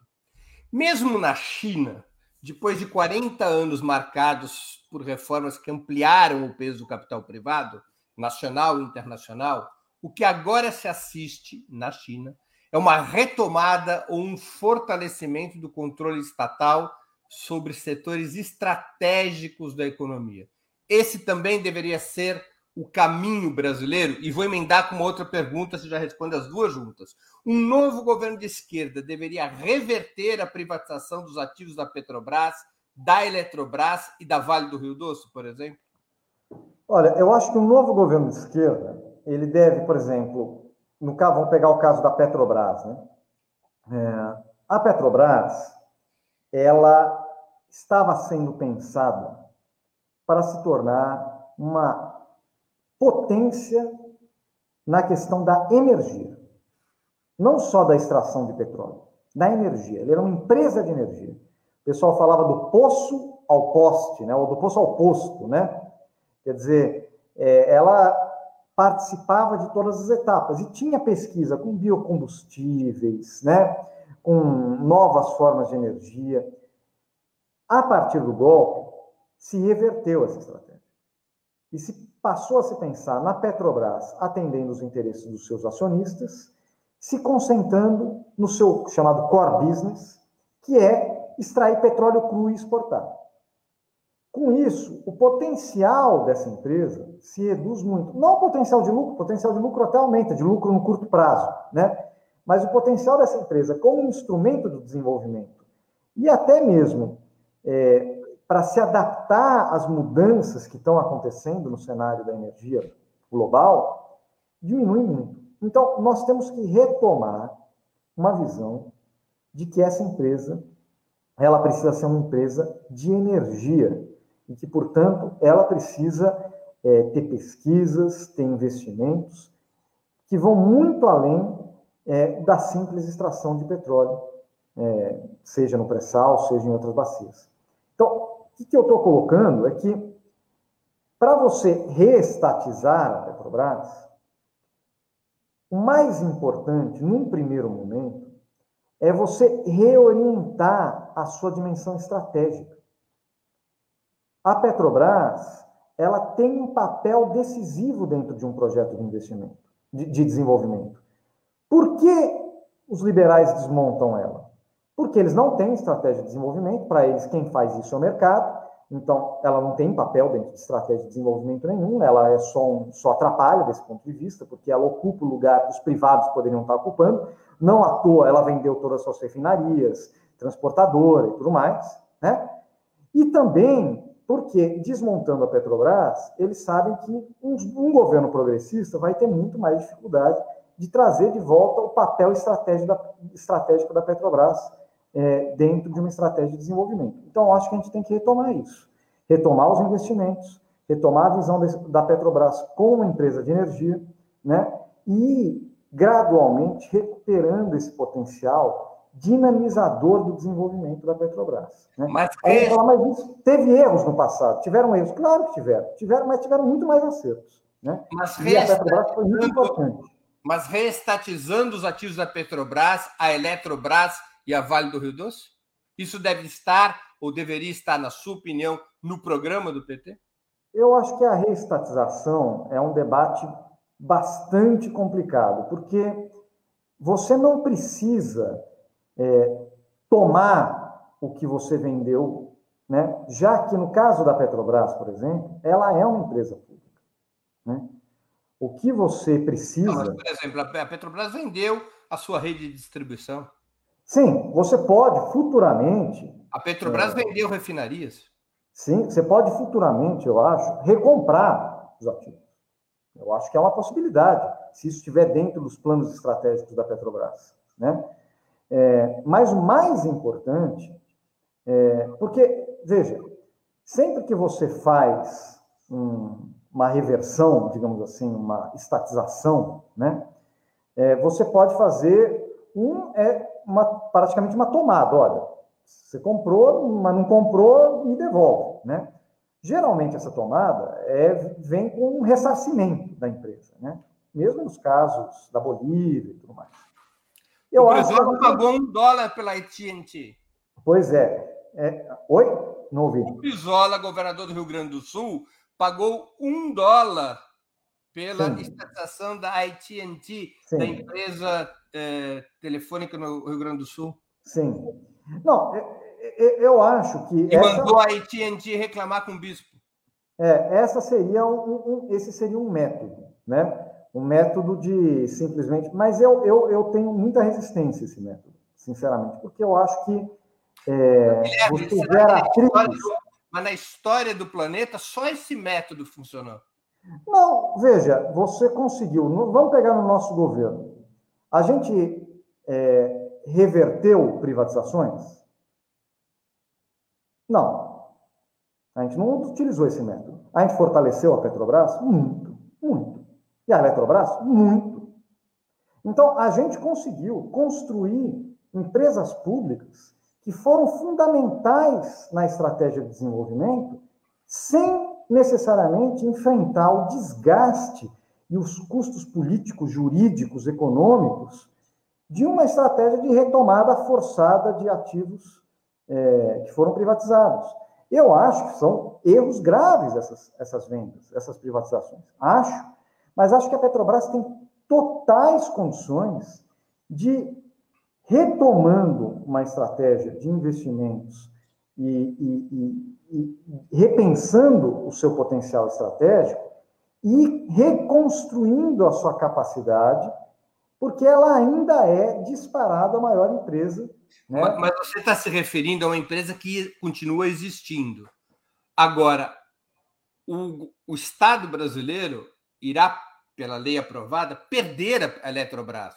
Mesmo na China, depois de 40 anos marcados por reformas que ampliaram o peso do capital privado, nacional e internacional, o que agora se assiste na China é uma retomada ou um fortalecimento do controle estatal sobre setores estratégicos da economia. Esse também deveria ser o caminho brasileiro? E vou emendar com uma outra pergunta, você já responde as duas juntas. Um novo governo de esquerda deveria reverter a privatização dos ativos da Petrobras, da Eletrobras e da Vale do Rio Doce, por exemplo? Olha, eu acho que um novo governo de esquerda, ele deve, por exemplo, no caso, vamos pegar o caso da Petrobras, né? É, a Petrobras, ela estava sendo pensada para se tornar uma potência na questão da energia. Não só da extração de petróleo, da energia. Ele era uma empresa de energia. O pessoal falava do poço ao poste, né? ou do poço ao posto, né? Quer dizer, é, ela participava de todas as etapas e tinha pesquisa com biocombustíveis, né, com novas formas de energia. A partir do golpe, se reverteu essa estratégia. E se passou a se pensar na Petrobras atendendo os interesses dos seus acionistas, se concentrando no seu chamado core business, que é extrair petróleo cru e exportar. Com isso, o potencial dessa empresa se reduz muito. Não o potencial de lucro, o potencial de lucro até aumenta, de lucro no curto prazo, né? Mas o potencial dessa empresa como instrumento do desenvolvimento e até mesmo é, para se adaptar às mudanças que estão acontecendo no cenário da energia global, diminui muito. Então, nós temos que retomar uma visão de que essa empresa ela precisa ser uma empresa de energia e que, portanto, ela precisa é, ter pesquisas, ter investimentos que vão muito além é, da simples extração de petróleo, é, seja no pré-sal, seja em outras bacias. Então, o que eu estou colocando é que, para você reestatizar a Petrobras, o mais importante, num primeiro momento, é você reorientar a sua dimensão estratégica. A Petrobras, ela tem um papel decisivo dentro de um projeto de investimento, de, de desenvolvimento. Por que os liberais desmontam ela? Porque eles não têm estratégia de desenvolvimento, para eles quem faz isso é o mercado, então ela não tem papel dentro de estratégia de desenvolvimento nenhum, ela é só, um, só atrapalha desse ponto de vista, porque ela ocupa o lugar que os privados poderiam estar ocupando, não à toa ela vendeu todas as suas refinarias, transportadora e tudo mais, né? E também porque, desmontando a Petrobras, eles sabem que um, um governo progressista vai ter muito mais dificuldade de trazer de volta o papel estratégico da, estratégico da Petrobras, é, dentro de uma estratégia de desenvolvimento. Então, acho que a gente tem que retomar isso. Retomar os investimentos, retomar a visão da Petrobras como uma empresa de energia, né? E gradualmente recuperando esse potencial dinamizador do desenvolvimento da Petrobras. Né? Mas, Aí, falar, mas isso, teve erros no passado, tiveram erros, claro que tiveram, tiveram, mas tiveram muito mais acertos. Né? Mas e a Petrobras foi muito importante. Mas reestatizando os ativos da Petrobras, a Eletrobras e a Vale do Rio Doce? Isso deve estar ou deveria estar, na sua opinião, no programa do PT? Eu acho que a reestatização é um debate bastante complicado, porque você não precisa é, tomar o que você vendeu, né? já que no caso da Petrobras, por exemplo, ela é uma empresa pública. Né? O que você precisa. Não, mas, por exemplo, a Petrobras vendeu a sua rede de distribuição. Sim, você pode futuramente. A Petrobras é, vendeu refinarias. Sim, você pode futuramente, eu acho, recomprar os ativos. Eu acho que é uma possibilidade, se isso estiver dentro dos planos estratégicos da Petrobras. Né? É, mas o mais importante, é, porque, veja, sempre que você faz um, uma reversão, digamos assim, uma estatização, né, é, você pode fazer um, é, uma, praticamente uma tomada. Olha, você comprou, mas não comprou, me devolve, né? Geralmente essa tomada é, vem com um ressarcimento da empresa, né? Mesmo nos casos da Bolívia e tudo mais. Eu o acho que pagou um dólar pela AT&T. Pois é. é. Oi? Não ouvi. O Pisola, governador do Rio Grande do Sul, pagou um dólar pela Sim. estatização da AT&T, da empresa é, telefônica no Rio Grande do Sul? Sim. Não, eu acho que. E essa... mandou a AT&T reclamar com o bispo. É, essa seria um, um, esse seria um método, né? Um método de simplesmente. Mas eu, eu, eu tenho muita resistência a esse método, sinceramente, porque eu acho que é, você gera Mas na história do planeta, só esse método funcionou. Não, veja, você conseguiu. Vamos pegar no nosso governo. A gente é, reverteu privatizações? Não. A gente não utilizou esse método. A gente fortaleceu a Petrobras? Muito, muito. E a Eletrobras? Muito. Então, a gente conseguiu construir empresas públicas que foram fundamentais na estratégia de desenvolvimento sem necessariamente enfrentar o desgaste e os custos políticos, jurídicos, econômicos de uma estratégia de retomada forçada de ativos é, que foram privatizados. Eu acho que são erros graves essas, essas vendas, essas privatizações. Acho, mas acho que a Petrobras tem totais condições de, retomando uma estratégia de investimentos e, e, e, e repensando o seu potencial estratégico, e reconstruindo a sua capacidade, porque ela ainda é disparada a maior empresa. Né? Mas você está se referindo a uma empresa que continua existindo. Agora, o, o Estado brasileiro irá, pela lei aprovada, perder a Eletrobras.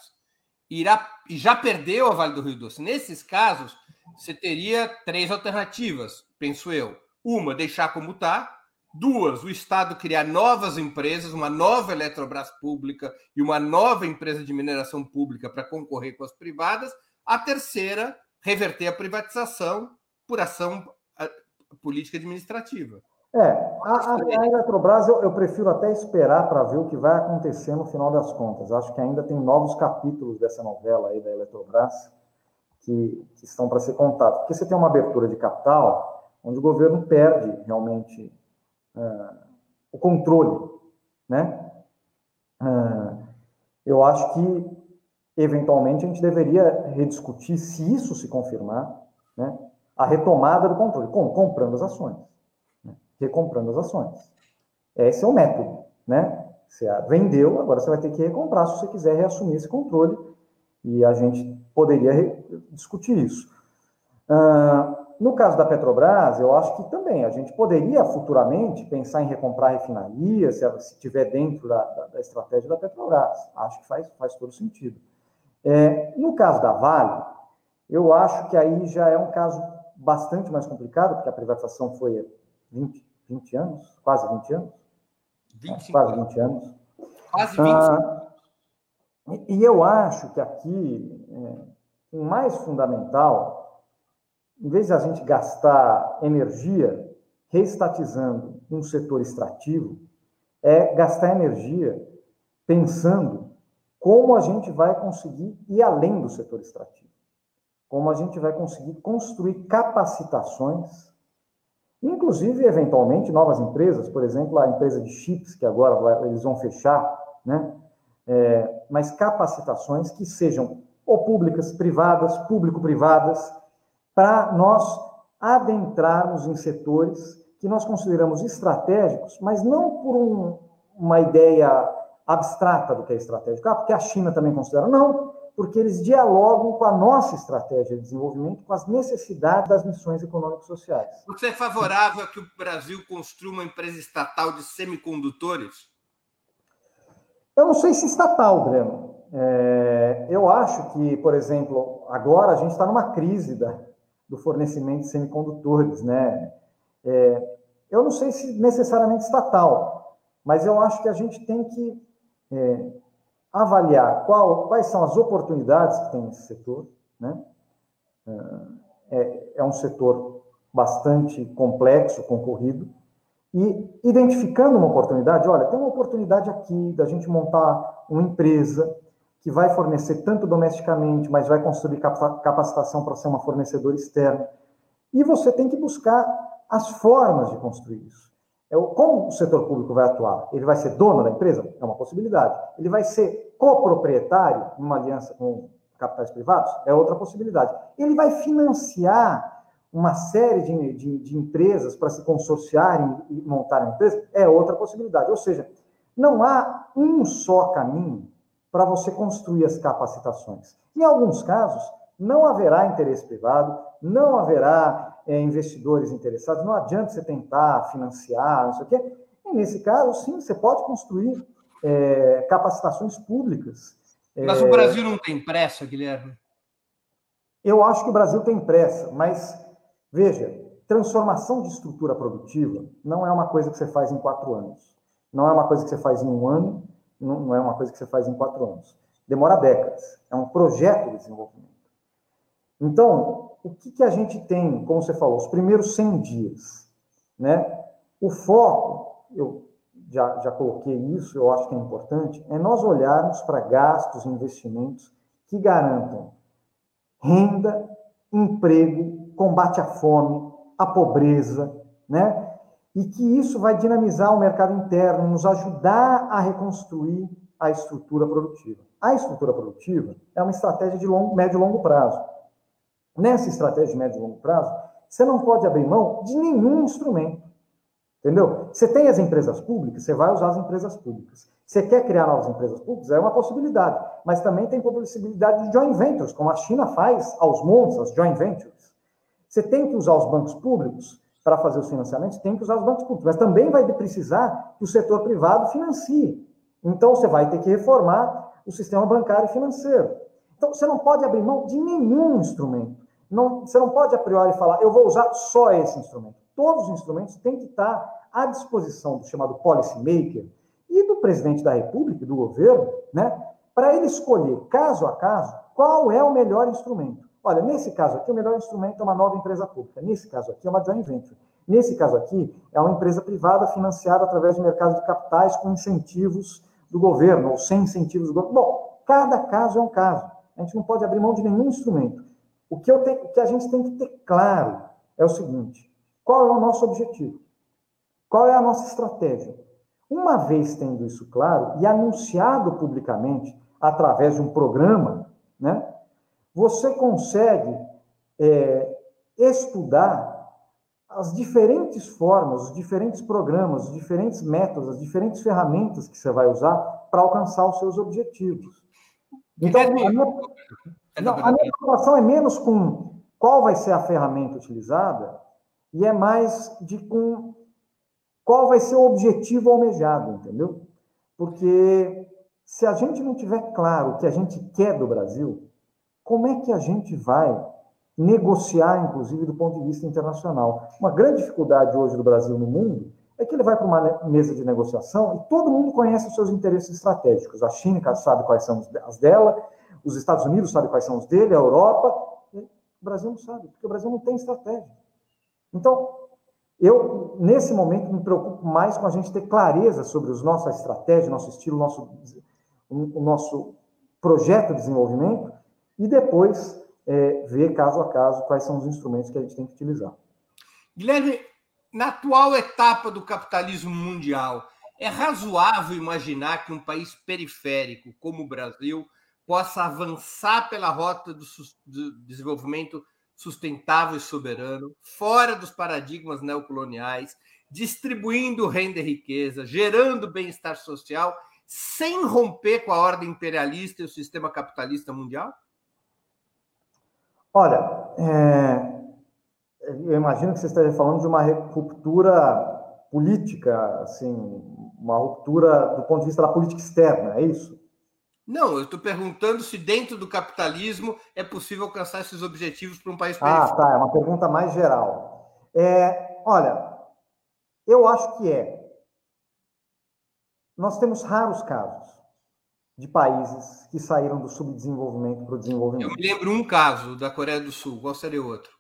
Irá, e já perdeu a Vale do Rio Doce. Nesses casos, você teria três alternativas, penso eu. Uma, deixar como está, Duas, o Estado criar novas empresas, uma nova Eletrobras pública e uma nova empresa de mineração pública para concorrer com as privadas. A terceira, reverter a privatização por ação política administrativa. É, a, a Eletrobras eu, eu, prefiro até esperar para ver o que vai acontecer no final das contas. Acho que ainda tem novos capítulos dessa novela aí da Eletrobras que, que estão para ser contados. Porque você tem uma abertura de capital onde o governo perde realmente uh, o controle, né? Uh, eu acho que eventualmente a gente deveria rediscutir se isso se confirmar, né? A retomada do controle, como comprando as ações, né? recomprando as ações. Esse é o método, né? Você vendeu, agora você vai ter que recomprar se você quiser reassumir esse controle e a gente poderia discutir isso. Uh, no caso da Petrobras, eu acho que também a gente poderia futuramente pensar em recomprar refinarias, se estiver dentro da, da, da, estratégia da Petrobras. Acho que faz, faz todo sentido. É, no caso da Vale, eu acho que aí já é um caso bastante mais complicado, porque a privatização foi 20, 20 anos, quase 20 anos. 25 é, quase 20 anos. Quase 20 ah, e, e eu acho que aqui, é, o mais fundamental em vez de a gente gastar energia reestatizando um setor extrativo, é gastar energia pensando como a gente vai conseguir ir além do setor extrativo. Como a gente vai conseguir construir capacitações, inclusive, eventualmente, novas empresas, por exemplo, a empresa de chips, que agora eles vão fechar, né? É, mas capacitações que sejam ou públicas, privadas, público-privadas, para nós adentrarmos em setores que nós consideramos estratégicos, mas não por um, uma ideia abstrata do que é estratégico, ah, porque a China também considera, não, porque eles dialogam com a nossa estratégia de desenvolvimento, com as necessidades das missões econômicas sociais. Você é favorável a que o Brasil construa uma empresa estatal de semicondutores? Eu não sei se estatal, Breno. É, eu acho que, por exemplo, agora a gente está numa crise da, do fornecimento de semicondutores, né? É, eu não sei se necessariamente estatal, mas eu acho que a gente tem que é, avaliar qual, quais são as oportunidades que tem nesse setor, né? É, é um setor bastante complexo, concorrido, e identificando uma oportunidade, olha, tem uma oportunidade aqui da gente montar uma empresa que vai fornecer tanto domesticamente, mas vai construir capacitação para ser uma fornecedora externa. E você tem que buscar as formas de construir isso. É como o setor público vai atuar? Ele vai ser dono da empresa? É uma possibilidade. Ele vai ser coproprietário, numa aliança com capitais privados? É outra possibilidade. Ele vai financiar uma série de, de, de empresas para se consorciarem e montarem empresa? É outra possibilidade. Ou seja, não há um só caminho para você construir as capacitações. Em alguns casos, não haverá interesse privado, não haverá é, investidores interessados, não adianta você tentar financiar, não sei o quê. E nesse caso, sim, você pode construir é, capacitações públicas. Mas é... o Brasil não tem pressa, Guilherme? Eu acho que o Brasil tem pressa, mas veja, transformação de estrutura produtiva não é uma coisa que você faz em quatro anos. Não é uma coisa que você faz em um ano, não é uma coisa que você faz em quatro anos. Demora décadas. É um projeto de desenvolvimento. Então, o que, que a gente tem, como você falou, os primeiros 100 dias? Né? O foco, eu já, já coloquei isso, eu acho que é importante, é nós olharmos para gastos investimentos que garantam renda, emprego, combate à fome, à pobreza, né? E que isso vai dinamizar o mercado interno, nos ajudar a reconstruir a estrutura produtiva. A estrutura produtiva é uma estratégia de longo, médio e longo prazo. Nessa estratégia de médio e longo prazo, você não pode abrir mão de nenhum instrumento. Entendeu? Você tem as empresas públicas, você vai usar as empresas públicas. Você quer criar novas empresas públicas? É uma possibilidade. Mas também tem possibilidade de joint ventures, como a China faz aos montes, as joint ventures. Você tem que usar os bancos públicos para fazer os financiamentos, tem que usar os bancos públicos. Mas também vai precisar que o setor privado financie. Então, você vai ter que reformar o sistema bancário e financeiro. Então, você não pode abrir mão de nenhum instrumento. Não, você não pode, a priori, falar, eu vou usar só esse instrumento. Todos os instrumentos têm que estar à disposição do chamado policy maker e do presidente da República, do governo, né, para ele escolher, caso a caso, qual é o melhor instrumento. Olha, nesse caso aqui, o melhor instrumento é uma nova empresa pública. Nesse caso aqui, é uma joint venture. Nesse caso aqui, é uma empresa privada financiada através de mercado de capitais com incentivos do governo, ou sem incentivos do governo. Bom, cada caso é um caso. A gente não pode abrir mão de nenhum instrumento. O que, tenho, o que a gente tem que ter claro é o seguinte: qual é o nosso objetivo? Qual é a nossa estratégia? Uma vez tendo isso claro e anunciado publicamente através de um programa, né, você consegue é, estudar as diferentes formas, os diferentes programas, os diferentes métodos, as diferentes ferramentas que você vai usar para alcançar os seus objetivos. Então, a minha, não, a minha preocupação é menos com qual vai ser a ferramenta utilizada e é mais de com qual vai ser o objetivo almejado, entendeu? Porque se a gente não tiver claro o que a gente quer do Brasil, como é que a gente vai negociar, inclusive, do ponto de vista internacional? Uma grande dificuldade hoje do Brasil no mundo é que ele vai para uma mesa de negociação e todo mundo conhece os seus interesses estratégicos. A China sabe quais são as dela, os Estados Unidos sabem quais são os dele, a Europa. o Brasil não sabe, porque o Brasil não tem estratégia. Então, eu, nesse momento, me preocupo mais com a gente ter clareza sobre os nossa estratégia, nosso estilo, nosso, o nosso projeto de desenvolvimento e depois é, ver caso a caso quais são os instrumentos que a gente tem que utilizar. Guilherme, na atual etapa do capitalismo mundial, é razoável imaginar que um país periférico como o Brasil possa avançar pela rota do, do desenvolvimento sustentável e soberano, fora dos paradigmas neocoloniais, distribuindo renda e riqueza, gerando bem-estar social, sem romper com a ordem imperialista e o sistema capitalista mundial? Olha, é, eu imagino que você esteja falando de uma ruptura política, assim, uma ruptura do ponto de vista da política externa, é isso? Não, eu estou perguntando se dentro do capitalismo é possível alcançar esses objetivos para um país periférico. Ah, tá, é uma pergunta mais geral. É, olha, eu acho que é. Nós temos raros casos de países que saíram do subdesenvolvimento para o desenvolvimento. Eu me lembro um caso da Coreia do Sul. Qual seria outro?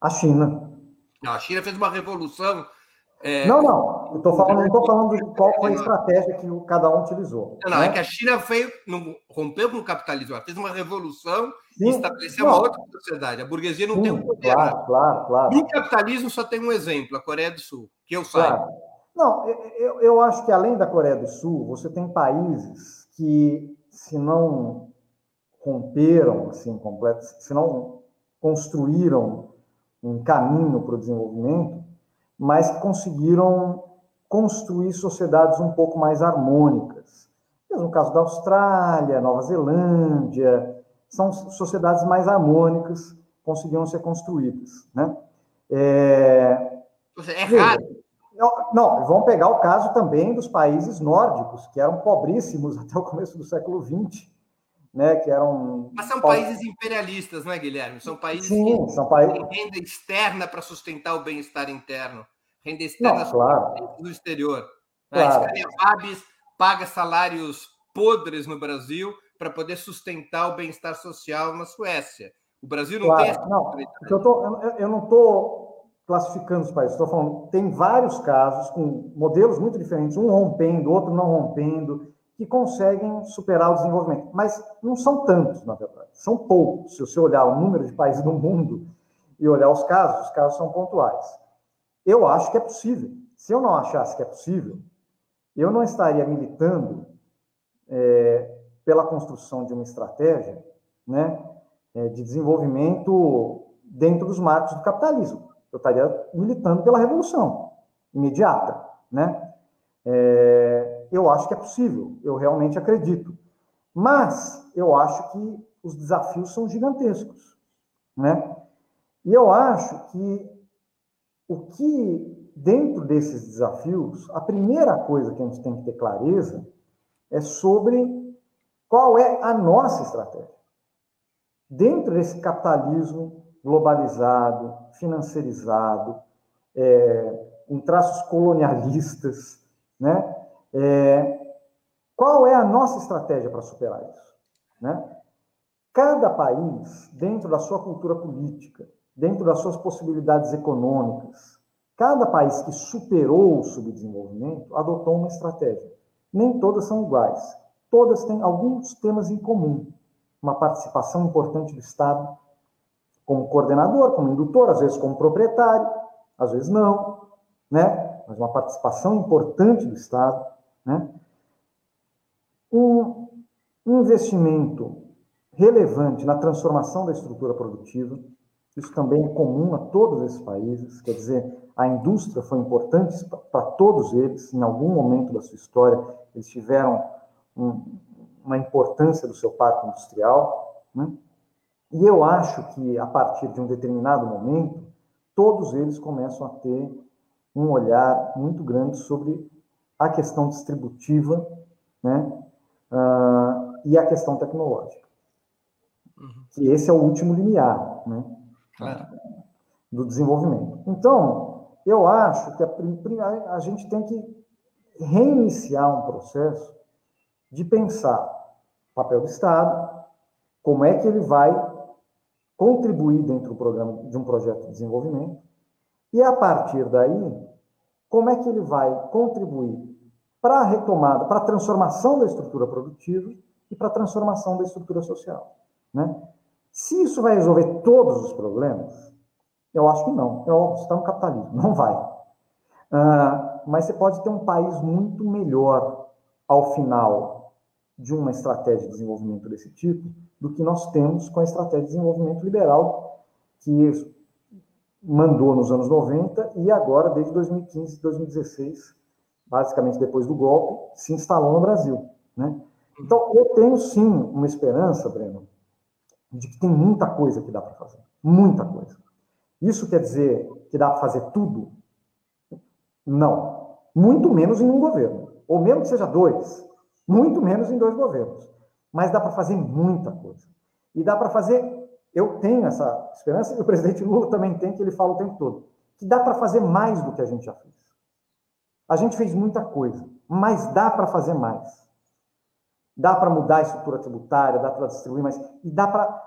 A China. Não, a China fez uma revolução é... Não, não. Eu tô falando, não estou falando de qual foi a estratégia que cada um utilizou. Não, não né? é que a China veio, não, rompeu com o capitalismo, ela fez uma revolução Sim, e estabeleceu uma outra sociedade. A burguesia não Sim, tem um poder. Claro, claro, claro. E o capitalismo só tem um exemplo, a Coreia do Sul, que eu saiba. Claro. Não, eu, eu acho que além da Coreia do Sul, você tem países que, se não romperam, assim, completo, se não construíram um caminho para o desenvolvimento, mas conseguiram construir sociedades um pouco mais harmônicas. No caso da Austrália, Nova Zelândia, são sociedades mais harmônicas conseguiram ser construídas. Né? É, é raro. Não, vamos pegar o caso também dos países nórdicos, que eram pobríssimos até o começo do século XX. Né, que eram Mas são países imperialistas, não é, Guilherme? São países Sim, que são países... renda externa para sustentar o bem-estar interno renda externa Não, claro. do exterior. Claro. A Rabis paga salários podres no Brasil para poder sustentar o bem-estar social na Suécia. O Brasil não claro. tem essa não, eu, tô, eu, eu não estou classificando os países. Estou falando, tem vários casos com modelos muito diferentes, um rompendo, outro não rompendo, que conseguem superar o desenvolvimento. Mas não são tantos, na verdade. São poucos. Se você olhar o número de países do mundo e olhar os casos, os casos são pontuais. Eu acho que é possível. Se eu não achasse que é possível, eu não estaria militando é, pela construção de uma estratégia né, é, de desenvolvimento dentro dos marcos do capitalismo. Eu estaria militando pela revolução imediata. Né? É, eu acho que é possível, eu realmente acredito. Mas eu acho que os desafios são gigantescos. Né? E eu acho que o que, dentro desses desafios, a primeira coisa que a gente tem que ter clareza é sobre qual é a nossa estratégia. Dentro desse capitalismo globalizado, financiarizado, é, em traços colonialistas, né? É, qual é a nossa estratégia para superar isso? Né? Cada país, dentro da sua cultura política, dentro das suas possibilidades econômicas, cada país que superou o subdesenvolvimento adotou uma estratégia. Nem todas são iguais. Todas têm alguns temas em comum. Uma participação importante do Estado como coordenador, como indutor, às vezes como proprietário, às vezes não, né? Mas uma participação importante do Estado, né? Um investimento relevante na transformação da estrutura produtiva, isso também é comum a todos esses países, quer dizer, a indústria foi importante para todos eles, em algum momento da sua história, eles tiveram um, uma importância do seu parque industrial. Né? E eu acho que, a partir de um determinado momento, todos eles começam a ter um olhar muito grande sobre a questão distributiva né? Uh, e a questão tecnológica. Uhum. Que esse é o último limiar. Né? claro. do desenvolvimento. Então, eu acho que a, a gente tem que reiniciar um processo de pensar o papel do Estado, como é que ele vai contribuir dentro do programa de um projeto de desenvolvimento, e a partir daí, como é que ele vai contribuir para a retomada, para a transformação da estrutura produtiva e para a transformação da estrutura social. Né? Se isso vai resolver todos os problemas, eu acho que não. É óbvio, você está no capitalismo, não vai. Uh, mas você pode ter um país muito melhor ao final de uma estratégia de desenvolvimento desse tipo do que nós temos com a estratégia de desenvolvimento liberal que mandou nos anos 90 e agora, desde 2015, 2016, basicamente depois do golpe, se instalou no Brasil. Né? Então, eu tenho sim uma esperança, Breno, de que tem muita coisa que dá para fazer. Muita coisa. Isso quer dizer que dá para fazer tudo? Não. Muito menos em um governo. Ou mesmo que seja dois. Muito menos em dois governos. Mas dá para fazer muita coisa. E dá para fazer. Eu tenho essa esperança, e o presidente Lula também tem, que ele fala o tempo todo, que dá para fazer mais do que a gente já fez. A gente fez muita coisa, mas dá para fazer mais. Dá para mudar a estrutura tributária, dá para distribuir mais, e dá para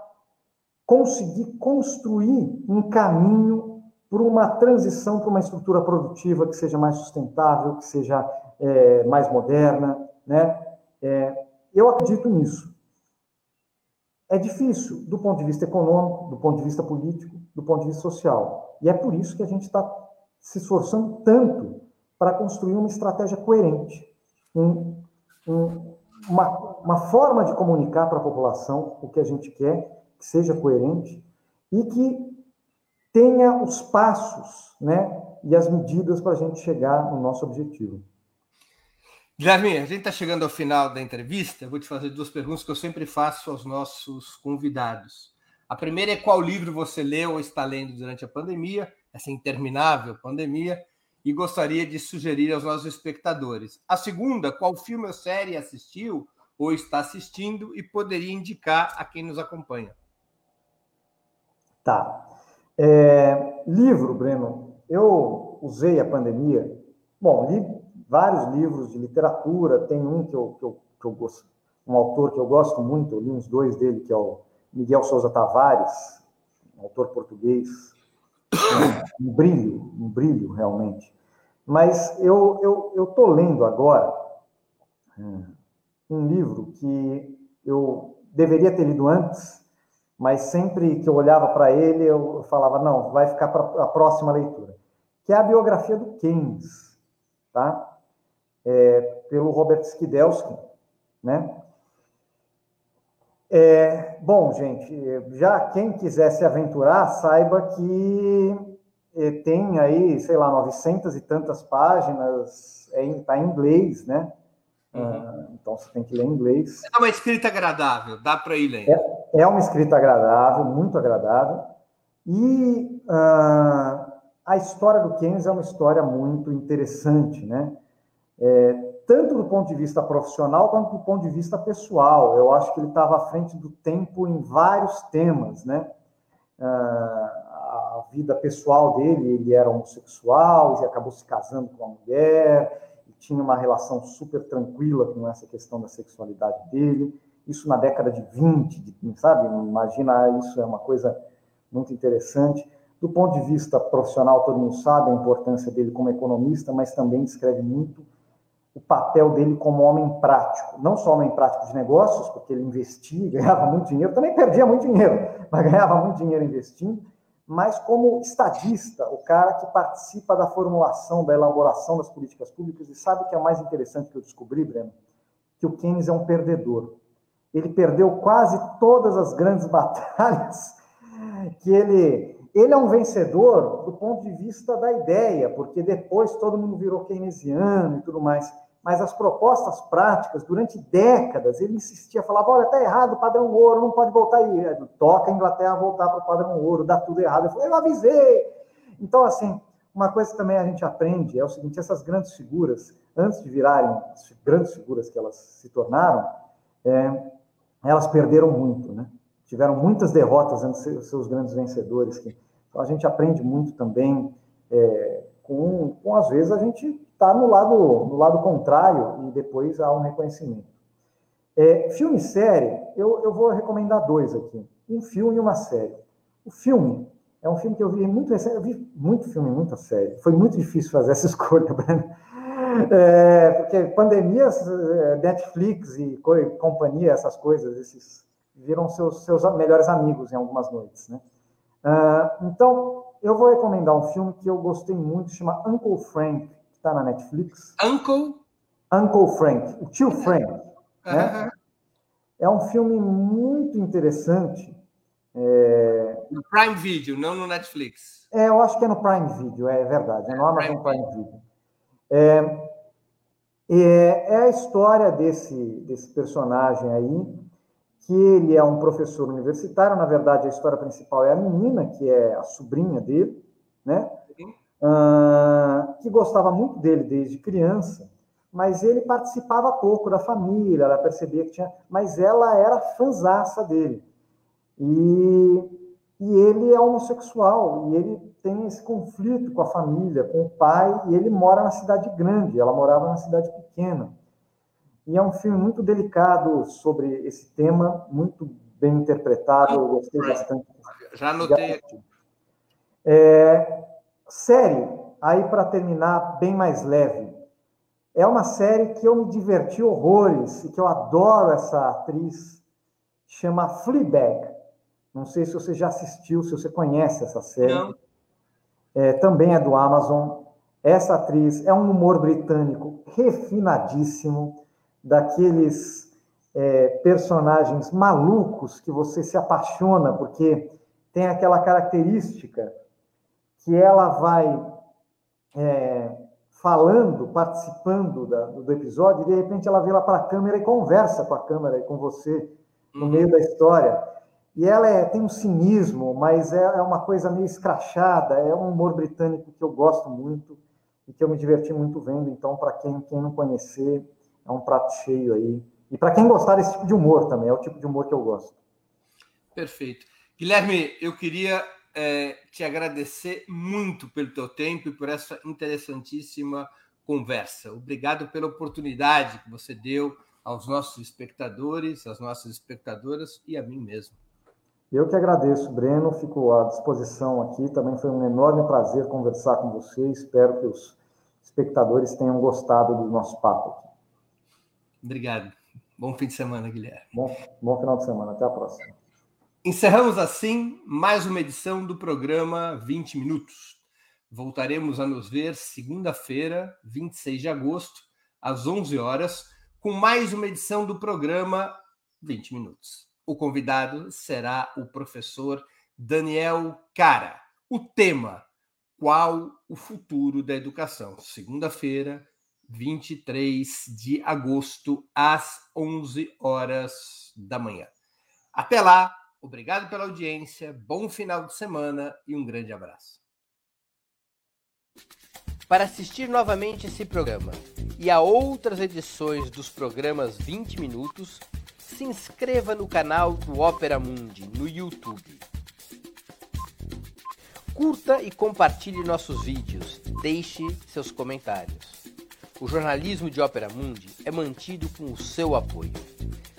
conseguir construir um caminho para uma transição para uma estrutura produtiva que seja mais sustentável, que seja é, mais moderna, né? É, eu acredito nisso. É difícil do ponto de vista econômico, do ponto de vista político, do ponto de vista social. E é por isso que a gente está se esforçando tanto para construir uma estratégia coerente, um, um, uma, uma forma de comunicar para a população o que a gente quer, que seja coerente e que tenha os passos né, e as medidas para a gente chegar no nosso objetivo. Guilherme, a gente está chegando ao final da entrevista. Eu vou te fazer duas perguntas que eu sempre faço aos nossos convidados. A primeira é qual livro você leu ou está lendo durante a pandemia, essa interminável pandemia, e gostaria de sugerir aos nossos espectadores. A segunda, qual filme ou série assistiu ou está assistindo e poderia indicar a quem nos acompanha. Tá. É, livro, Breno, eu usei a pandemia. Bom, li vários livros de literatura, tem um que eu, que eu, que eu gosto, um autor que eu gosto muito, eu li uns dois dele, que é o Miguel Souza Tavares, um autor português, um brilho, um brilho realmente. Mas eu estou lendo agora um livro que eu deveria ter lido antes, mas sempre que eu olhava para ele, eu falava, não, vai ficar para a próxima leitura, que é a biografia do Keynes, tá? É, pelo Robert Skidelsky, né? É, bom, gente, já quem quiser se aventurar, saiba que é, tem aí, sei lá, 900 e tantas páginas, está é, tá em inglês, né? Uhum. Ah, então você tem que ler em inglês. É uma escrita agradável, dá para ir lendo. É, é, uma escrita agradável, muito agradável. E uh, a história do Keynes é uma história muito interessante, né? É, tanto do ponto de vista profissional quanto do ponto de vista pessoal. Eu acho que ele estava à frente do tempo em vários temas, né? Uh, a vida pessoal dele, ele era homossexual e acabou se casando com uma mulher, e tinha uma relação super tranquila com essa questão da sexualidade dele. Isso na década de 20, de, sabe? Imagina, isso é uma coisa muito interessante. Do ponto de vista profissional, todo mundo sabe a importância dele como economista, mas também descreve muito o papel dele como homem prático. Não só homem prático de negócios, porque ele investia, ganhava muito dinheiro, também perdia muito dinheiro, mas ganhava muito dinheiro investindo, mas como estadista, o cara que participa da formulação, da elaboração das políticas públicas, e sabe o que é mais interessante que eu descobri, Breno? Que o Keynes é um perdedor. Ele perdeu quase todas as grandes batalhas que ele ele é um vencedor do ponto de vista da ideia, porque depois todo mundo virou keynesiano e tudo mais mas as propostas práticas, durante décadas, ele insistia, falava, olha, está errado o padrão ouro, não pode voltar aí. Toca a Inglaterra voltar para o padrão ouro, dá tudo errado. Eu falei, eu avisei. Então, assim, uma coisa que também a gente aprende é o seguinte, essas grandes figuras, antes de virarem as grandes figuras que elas se tornaram, é, elas perderam muito, né? Tiveram muitas derrotas ser seus grandes vencedores. Então, a gente aprende muito também é, com, com, às vezes, a gente está no lado, no lado contrário e depois há um reconhecimento. É, filme e série, eu, eu vou recomendar dois aqui. Um filme e uma série. O filme é um filme que eu vi muito eu vi muito filme, muita série. Foi muito difícil fazer essa escolha, É, porque pandemia, é, Netflix e companhia, essas coisas, esses viram seus, seus melhores amigos em algumas noites, né? Uh, então, eu vou recomendar um filme que eu gostei muito, chama Uncle Frank, está na Netflix. Uncle? Uncle Frank, o tio Frank. Né? É um filme muito interessante. É... No Prime Video, não no Netflix. É, eu acho que é no Prime Video, é verdade, é no Amazon Prime, Prime Video. É, é, é, a história desse, desse personagem aí, que ele é um professor universitário, na verdade a história principal é a menina, que é a sobrinha dele, né? Uh, que gostava muito dele desde criança, mas ele participava pouco da família, ela percebia que tinha. Mas ela era fanzaça dele. E, e ele é homossexual, e ele tem esse conflito com a família, com o pai, e ele mora na cidade grande, ela morava na cidade pequena. E é um filme muito delicado sobre esse tema, muito bem interpretado, eu gostei bastante. Já anotei. É, Série, aí para terminar, bem mais leve. É uma série que eu me diverti horrores e que eu adoro essa atriz, chama Fleabag. Não sei se você já assistiu, se você conhece essa série. Não. É, também é do Amazon. Essa atriz é um humor britânico refinadíssimo, daqueles é, personagens malucos que você se apaixona, porque tem aquela característica que ela vai é, falando, participando da, do episódio, e de repente ela vem lá para a câmera e conversa com a câmera e com você no uhum. meio da história. E ela é, tem um cinismo, mas é, é, uma coisa meio escrachada, é um humor britânico que eu gosto muito e que eu me diverti muito vendo. Então, para quem, quem não conhecer, é um prato cheio aí. E para quem gostar desse tipo de humor também, é o tipo de humor que eu gosto. Perfeito. Guilherme, eu queria é, te agradecer muito pelo teu tempo e por essa interessantíssima conversa. Obrigado pela oportunidade que você deu aos nossos espectadores, às nossas espectadoras e a mim mesmo. Eu que agradeço, Breno, fico à disposição aqui. Também foi um enorme prazer conversar com você. Espero que os espectadores tenham gostado do nosso papo. Aqui. Obrigado. Bom fim de semana, Guilherme. Bom, bom final de semana. Até a próxima. Encerramos assim mais uma edição do programa 20 Minutos. Voltaremos a nos ver segunda-feira, 26 de agosto, às 11 horas, com mais uma edição do programa 20 Minutos. O convidado será o professor Daniel Cara. O tema: Qual o futuro da educação? Segunda-feira, 23 de agosto, às 11 horas da manhã. Até lá, obrigado pela audiência, bom final de semana e um grande abraço. Para assistir novamente esse programa e a outras edições dos programas 20 Minutos, se inscreva no canal do Opera Mundi no YouTube. Curta e compartilhe nossos vídeos. Deixe seus comentários. O jornalismo de Opera Mundi é mantido com o seu apoio.